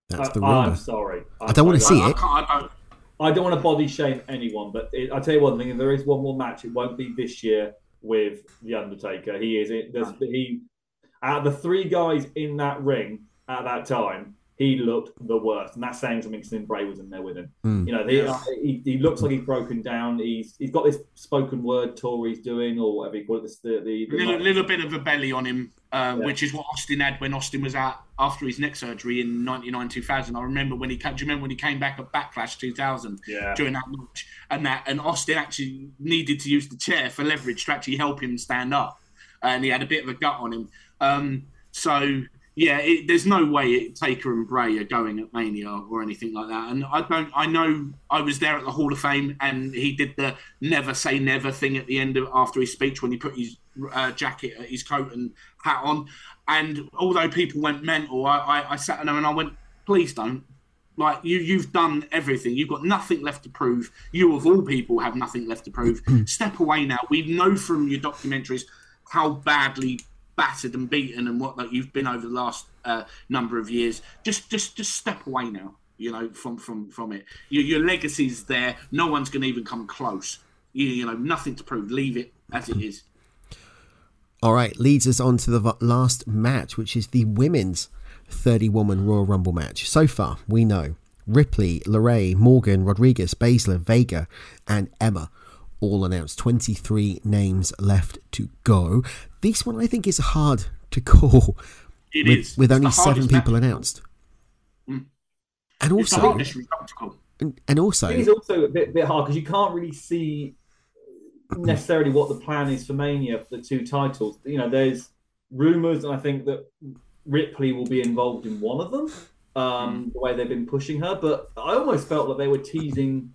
That's uh, the rumor. I'm sorry. I don't want to see I, it. can't, I don't. I don't want to body shame anyone, but it, I tell you one thing: if there is one more match, it won't be this year with the Undertaker. He is it. There's, he out of the three guys in that ring at that time, he looked the worst, and that's saying something. Since Bray was in there with him, Mm. you know, he, he, he looks like he's broken down. He's he's got this spoken word tour he's doing, or whatever you call it. This, the the, the little, little bit of a belly on him, uh, Yeah. which is what Austin had when Austin was out after his neck surgery in '99 2000. I remember when he came. Do you remember when he came back at Backlash 2000 Yeah. during that match? And that and Austin actually needed to use the chair for leverage to actually help him stand up, and he had a bit of a gut on him. Um, so yeah, it, there's no way it, Taker and Bray are going at Mania or anything like that. And I don't. I know I was there at the Hall of Fame, and he did the never say never thing at the end of after his speech when he put his uh, jacket, uh, his coat and hat on. And although people went mental, I, I, I sat there and I went, please don't. Like you, you've done everything. You've got nothing left to prove. You, of all people, have nothing left to prove. Step away now. We know from your documentaries how badly battered and beaten and what like you've been over the last uh, number of years. Just, just, just step away now. You know, from from from it. Your, your legacy's there. No one's going to even come close. You, you know, nothing to prove. Leave it as it is. All right, leads us on to the last match, which is the women's 30 woman Royal Rumble match. So far, we know Ripley, LeRae, Morgan, Rodriguez, Baszler, Vega, and Emma all announced. 23 names left to go. This one I think is hard to call It with, is. with only seven people match. announced. Mm. And It's the also, hardest result to call. and, and also, It is also a bit, bit hard because you can't really see necessarily what the plan is for Mania for the two titles. You know, there's rumors, and I think that Ripley will be involved in one of them. Um, the way they've been pushing her, but I almost felt that they were teasing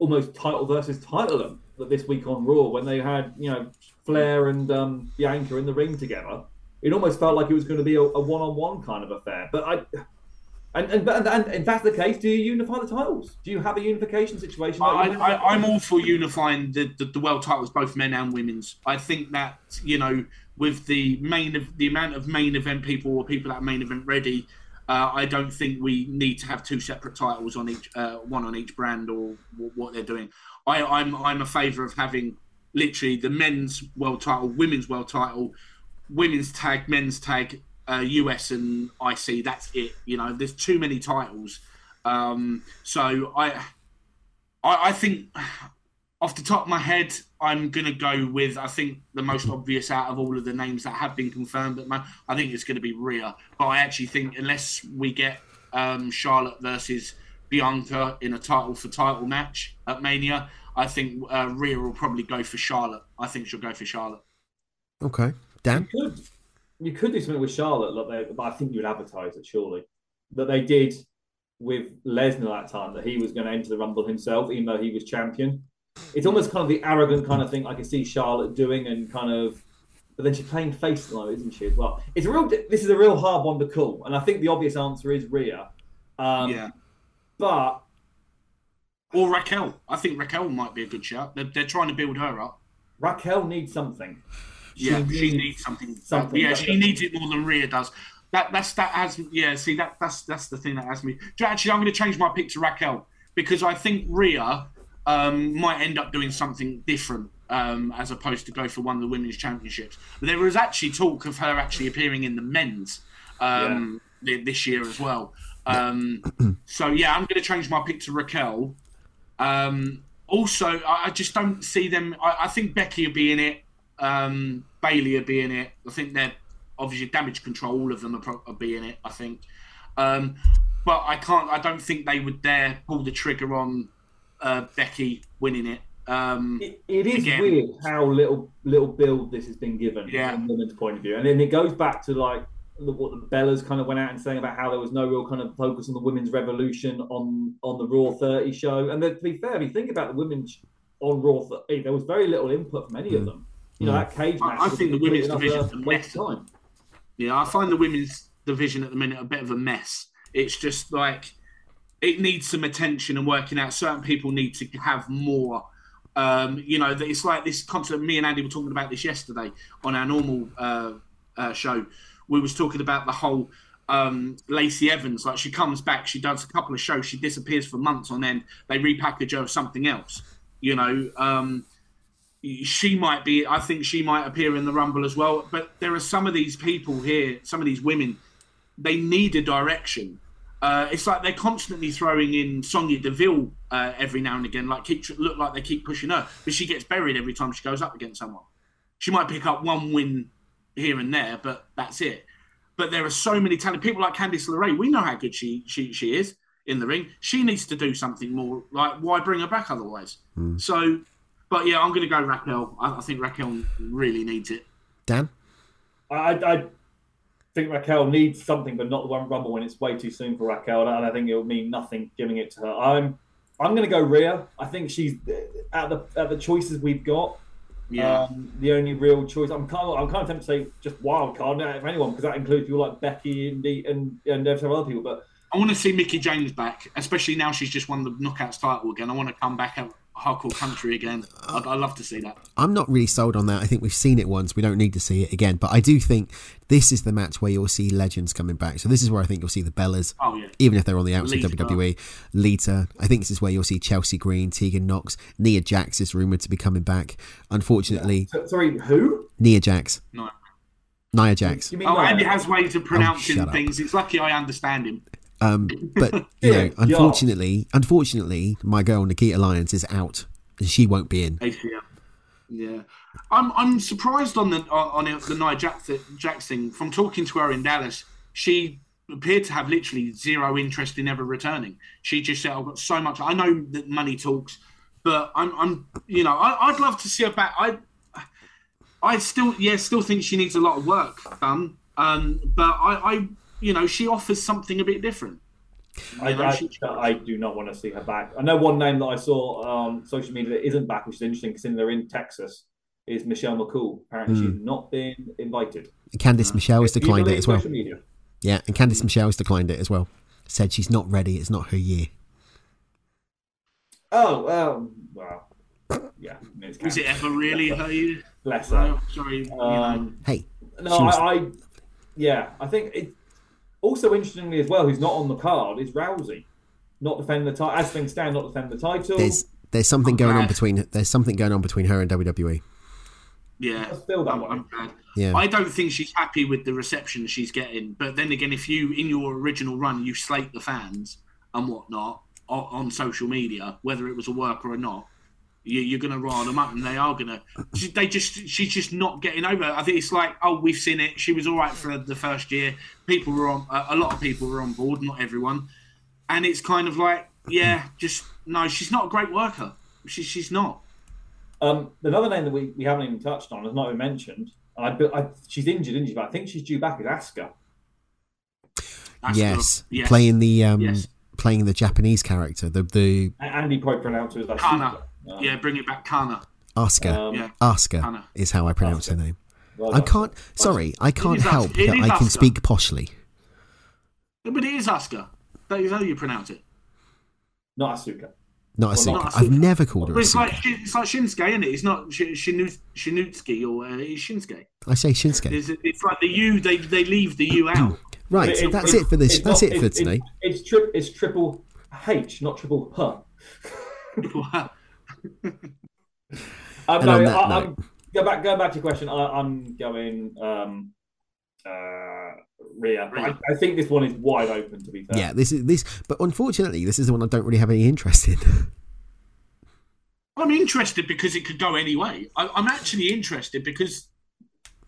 almost title versus title them this week on Raw when they had you know Flair and um, Bianca in the ring together. It almost felt like it was going to be a, a one-on-one kind of affair. But I, and, and, and, and if that's the case, do you unify the titles? Do you have a unification situation? I, like you- I, I'm all for unifying the, the, the world titles, both men and women's. I think that you know, with the main of the amount of main event people or people that are main event ready, uh, I don't think we need to have two separate titles on each, uh, one on each brand or w- what they're doing. I, I'm I'm a favour of having literally the men's world title, women's world title, women's tag, men's tag, uh, US and IC. That's it. You know, there's too many titles. Um, so I, I, I think off the top of my head, I'm gonna go with I think the most obvious out of all of the names that have been confirmed. But my, I think it's going to be Rhea. But I actually think unless we get um, Charlotte versus Bianca in a title for title match at Mania, I think uh, Rhea will probably go for Charlotte. I think she'll go for Charlotte. okay, Dan. You could, you could do something with Charlotte, like they, but I think you'd advertise it surely. That they did with Lesnar that time, that he was going to enter the Rumble himself, even though he was champion. It's almost kind of the arrogant kind of thing I can see Charlotte doing, and kind of. But then she's playing face moment, isn't she? As well, it's a real. This is a real hard one to call, and I think the obvious answer is Rhea. Um, yeah. But Or Raquel. I think Raquel might be a good shout. They're, they're trying to build her up. Raquel needs something. Yeah, She she needs needs something. something. yeah, she needs it more than Rhea does. That that's that has yeah. See that that's that's the thing that has me. Actually, I'm going to change my pick to Raquel because I think Rhea um, might end up doing something different um, as opposed to go for one of the women's championships. But there was actually talk of her actually appearing in the men's um, thi- this year as well. Um, so yeah, I'm going to change my pick to Raquel. Um, also, I, just don't see them. I, I think Becky will be in it. Um, Bayley will be in it. I think they're obviously damage control. All of them are, pro- will be in it. I think, um, but I can't. I don't think they would dare pull the trigger on uh, Becky winning it. Um, It, it is Again. weird how little little build this has been given Yeah. from women's point of view, and then it goes back to like the, what the Bellas kind of went out and saying about how there was no real kind of focus on the women's revolution on on the Raw 30 show. And then, to be fair, if you think about the women's on Raw. th- There was very little input from any of them. You know, that cage I- match. I was think the women's division division's utter a waste of time. Yeah, I find the women's division at the minute a bit of a mess. It's just like it needs some attention and working out. Certain people need to have more. Um, you know, it's like this concept. Me and Andy were talking about this yesterday on our normal uh, uh, show. We was talking about the whole um, Lacey Evans. Like she comes back, she does a couple of shows, she disappears for months on end. They repackage her as something else. You know, um, she might be. I think she might appear in the Rumble as well. But there are some of these people here, some of these women, they need a direction. Uh, it's like they're constantly throwing in Sonya Deville uh, every now and again, like keep look like they keep pushing her, but she gets buried every time she goes up against someone. She might pick up one win here and there, but that's it. But there are so many talented people like Candice LeRae. We know how good she she she is in the ring. She needs to do something more. Like why bring her back otherwise? So, but yeah, I'm going to go Raquel. I, I think Raquel really needs it. Dan? I, I think Raquel needs something, but not the one Rumble when it's way too soon for Raquel, and I think it will mean nothing giving it to her. I'm I'm going to go Rhea. I think she's at the at the choices we've got. Yeah. Um, the only real choice. I'm kind of I'm kind of tempted to say just wild card uh, for anyone because that includes people like Becky and the, and and several other people. But I want to see Mickie James back, especially now she's just won the Knockouts title again. I want to come back at Hardcore Country again. Uh, I'd, I'd love to see that. I'm not really sold on that. I think we've seen it once. We don't need to see it again. But I do think this is the match where you'll see legends coming back. So this is where I think you'll see the Bellas, Oh, yeah. even if they're on the outside of Lita. WWE. Lita. I think this is where you'll see Chelsea Green, Tegan Nox, Nia Jax is rumored to be coming back. Unfortunately, so- sorry, who? Nia Jax, No. Nia Jax. You mean Oh, Nia? Andy has ways of oh, pronouncing shut up. things. It's lucky I understand him. Um, but you know, Yeah, unfortunately, unfortunately, my girl Nikita Lyons is out, and she won't be in. ACL. Yeah, I'm I'm surprised on the on, on the Nia Jax thing. From talking to her in Dallas, she appeared to have literally zero interest in ever returning. She just said, "I've got so much. I know that money talks, but I'm I'm you know I, I'd love to see her back. I I still yeah still think she needs a lot of work done. Um, but I I you know she offers something a bit different. I, know, I, she- I do not want to see her back. I know one name that I saw on social media that isn't back, which is interesting because they're in Texas, is Michelle McCool. Apparently, Hmm. she's not been invited. Candice Michelle has declined it as well. media. Yeah, and Candice Michelle has declined it as well. Said she's not ready. It's not her year. Oh, um, well, yeah. Ms. Is it ever really her? year? Bless her. No, sorry. you know. Um, Hey, no, she was- I, I, yeah, I think it. Also, interestingly as well, who's not on the card is Rousey, not defend the title. As things stand, not defend the title. there's there's something going on between there's something going on between her and WWE. Yeah, I feel that I'm. I'm glad. Yeah. I don't think she's happy with the reception she's getting. But then again, if you in your original run you slate the fans and whatnot on, on social media, whether it was a work or not, you, you're going to rile them up, and they are going to. They just she's just not getting over. it. I think it's like, oh, we've seen it. She was all right for the first year. People were on. A a lot of people were on board, not everyone. And it's kind of like, yeah, just no. She's not a great worker. She, she's not. Um, another name that we, we haven't even touched on, has not been mentioned. I, I, she's injured, isn't she? But I think she's due back. Is Asuka. That's yes, yes. playing the um Yes. playing the Japanese character, the the Andy probably pronounced her as Asuka. Kana. Um, Yeah, bring it back, Kana. Asuka. Um, Yeah. Asuka Hannah. is how I pronounce her name. well I can't. Sorry, I can't is help It that is I can Asuka. speak poshly. But it is Asuka. That is how you pronounce it. Not Asuka. Not Asuka. not I've never called her But it's like Asuka. it's like Shinsuke, isn't it? It's not Sh- Shinutsuki or uh, Shinsuke. I say Shinsuke. It's, it's like the U. They they leave the U out. Right, But it- that's it's- it for this. it's That's not- it for it's- today. It's, it's, tri- it's triple H, not triple H. Um, no, I, note- I'm, go back. Going back to your question, I, I'm going um, uh, Rhea. But I, I think this one is wide open. To be fair. Yeah, this is this, but unfortunately, this is the one I don't really have any interest in. I'm interested because it could go any way. I, I'm actually interested because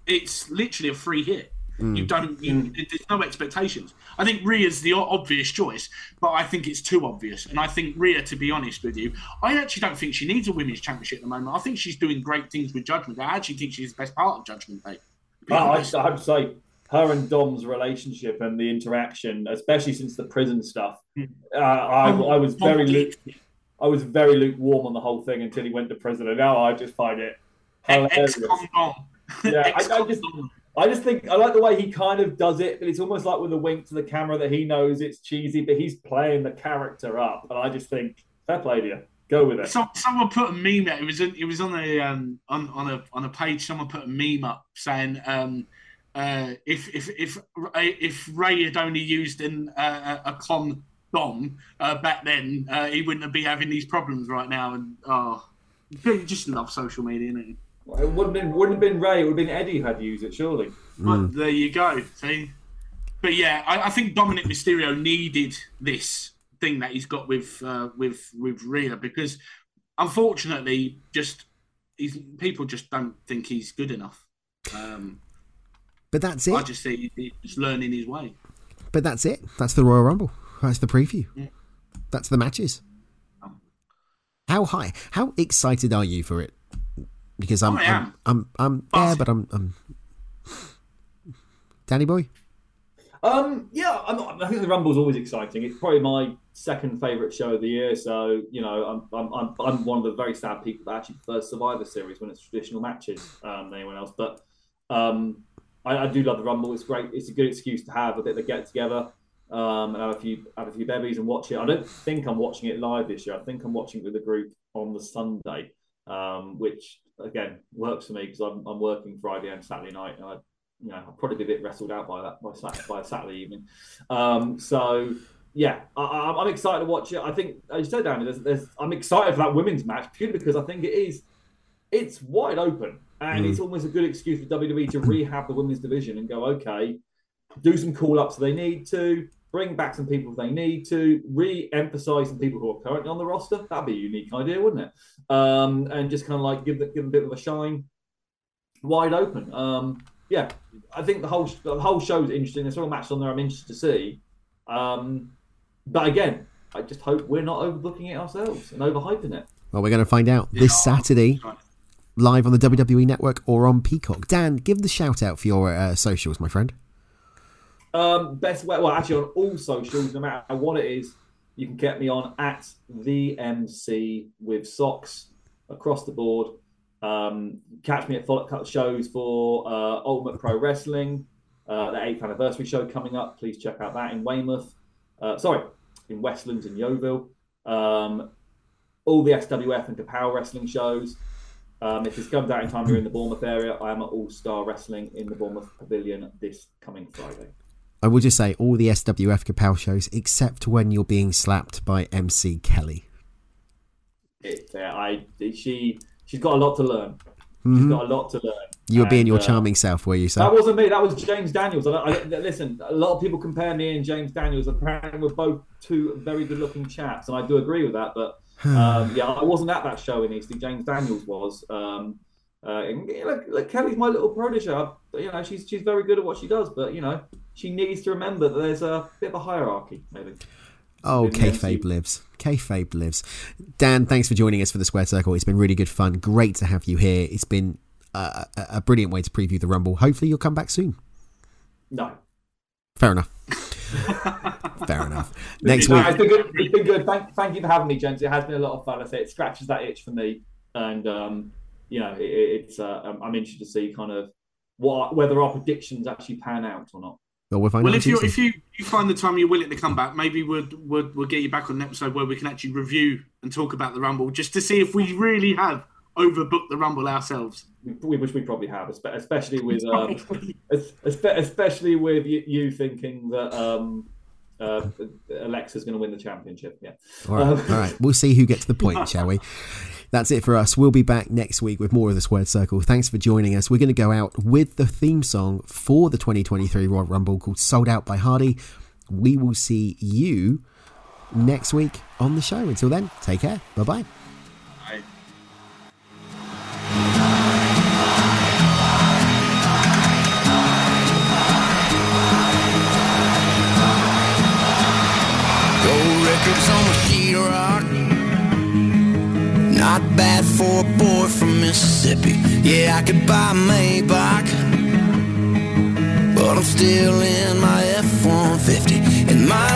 it's literally a free hit. You don't. You, There's no expectations. I think Rhea's the obvious choice, but I think it's too obvious. And I think Rhea, to be honest with you, I actually don't think she needs a women's championship at the moment. I think she's doing great things with Judgment Day. I actually think she's the best part of Judgment Day. Oh, I, I'd say her and Dom's relationship and the interaction, especially since the prison stuff. Uh, I, I was very, I was very lukewarm on the whole thing until he went to prison, and now I just find it hilarious. yeah, I, I just I just think I like the way he kind of does it, but it's almost like with a wink to the camera that he knows it's cheesy, but he's playing the character up, and I just think fair play to you. Go with it. Some, someone put a meme. It was it was on a um, on on a on a page. Someone put a meme up saying um, uh, if if if if Rey had only used an, uh, a condom uh, back then, uh, he wouldn't be having these problems right now. And oh, you just love social media, innit? It wouldn't have been wouldn't have been Rey. It would have been Eddie who had used it, surely. But there you go. See, but yeah, I, I think Dominik Mysterio needed this thing that he's got with uh, with with Rhea because unfortunately, just he's, people just don't think he's good enough. Um, but that's it. I just see he's learning his way. But that's it. That's the Royal Rumble. That's the preview. Yeah. That's the matches. How high? How excited are you for it? Because I'm, I I'm. I'm, I'm, yeah, but I'm, I'm. Danny boy. Um, yeah, I'm, I think the Rumble's always exciting. It's probably my second favourite show of the year. So you know, I'm, I'm, I'm, I'm one of the very sad people that actually prefers Survivor Series when it's traditional matches um, than anyone else. But um, I, I do love the Rumble. It's great. It's a good excuse to have a bit of a get together um, and have a few have a few bevies and watch it. I don't think I'm watching it live this year. I think I'm watching it with a group on the Sunday, um, which again works for me because I'm, I'm working Friday and Saturday night, and I, you know, I'll probably be a bit wrestled out by that by Saturday, by Saturday evening. Um, so yeah, I, I, I'm excited to watch it. I think, as you said, Danny, there's, there's, I'm excited for that women's match purely because I think it is it's wide open and Mm. it's almost a good excuse for WWE to rehab the women's division and go, okay, do some call ups they need to, bring back some people if they need to, re emphasize some people who are currently on the roster. That'd be a unique idea, wouldn't it? Um, and just kind of like give, the, give them a bit of a shine wide open. Um, yeah, I think the whole the whole show is interesting. There's several matches on there I'm interested to see. Um, but again, I just hope we're not overlooking it ourselves and overhyping it. Well, we're going to find out this Saturday, live on the WWE Network or on Peacock. Dan, give the shout out for your uh, socials, my friend. Um, best way, well, actually, on all socials, no matter what it is, you can get me on at the MC with socks across the board. Um, catch me at Follow Cut shows for uh, Ultimate Pro Wrestling, uh, the eighth anniversary show coming up. Please check out that in Weymouth. Uh, sorry, in Westlands in Yeovil. Um, all the SWF and Kapow wrestling shows. Um, if this comes out in time you're in the Bournemouth area, I am at All Star Wrestling in the Bournemouth Pavilion this coming Friday. I will just say all the SWF Kapow shows, except when you're being slapped by MC Kelly. It, uh, I she she's got a lot to learn. She's Mhm. got a lot to learn. You were being your uh, charming self, were you, sir? That wasn't me. That was James Daniels. I, I, listen, a lot of people compare me and James Daniels. Apparently, we're both two very good-looking chaps, and I do agree with that. But um, yeah, I wasn't at that show in Eastleigh. James Daniels was. Um, uh, and, you know, look, Kelly's my little protege. I- You know, she's she's very good at what she does, but you know, she needs to remember that there's a bit of a hierarchy, maybe. Oh, in the MCU. kayfabe lives. Kayfabe lives. Dan, thanks for joining us for the Square Circle. It's been really good fun. Great to have you here. It's been a, a brilliant way to preview the Rumble. Hopefully, you'll come back soon. No. Fair enough. Fair enough. Next No, week. It's been good. It's been good. Thank, thank you for having me, gents. It has been a lot of fun. I say it scratches that itch for me, and um, you know, it, it's. Uh, I'm- I'm interested to see kind of what whether our predictions actually pan out or not. Well, we'll find Well, out if you if you, you find the time you're willing to come back, maybe we'll, we'll we'll get you back on an episode where we can actually review and talk about the Rumble, just to see if we really have overbooked the Rumble ourselves. We, which we probably have, especially with um, especially with you, you thinking that um, uh, Alexa's going to win the championship. Yeah. All right, Um, all right. We'll see who gets the point, shall we? That's it for us. We'll be back next week with more of the Squared Circle. Thanks for joining us. We're going to go out with the theme song for the 2023 Royal Rumble called Sold Out by Hardy. We will see you next week on the show. Until then, take care. Bye bye. Not bad for a boy from Mississippi. Yeah, I could buy a Maybach. But I'm still in my F 150. And my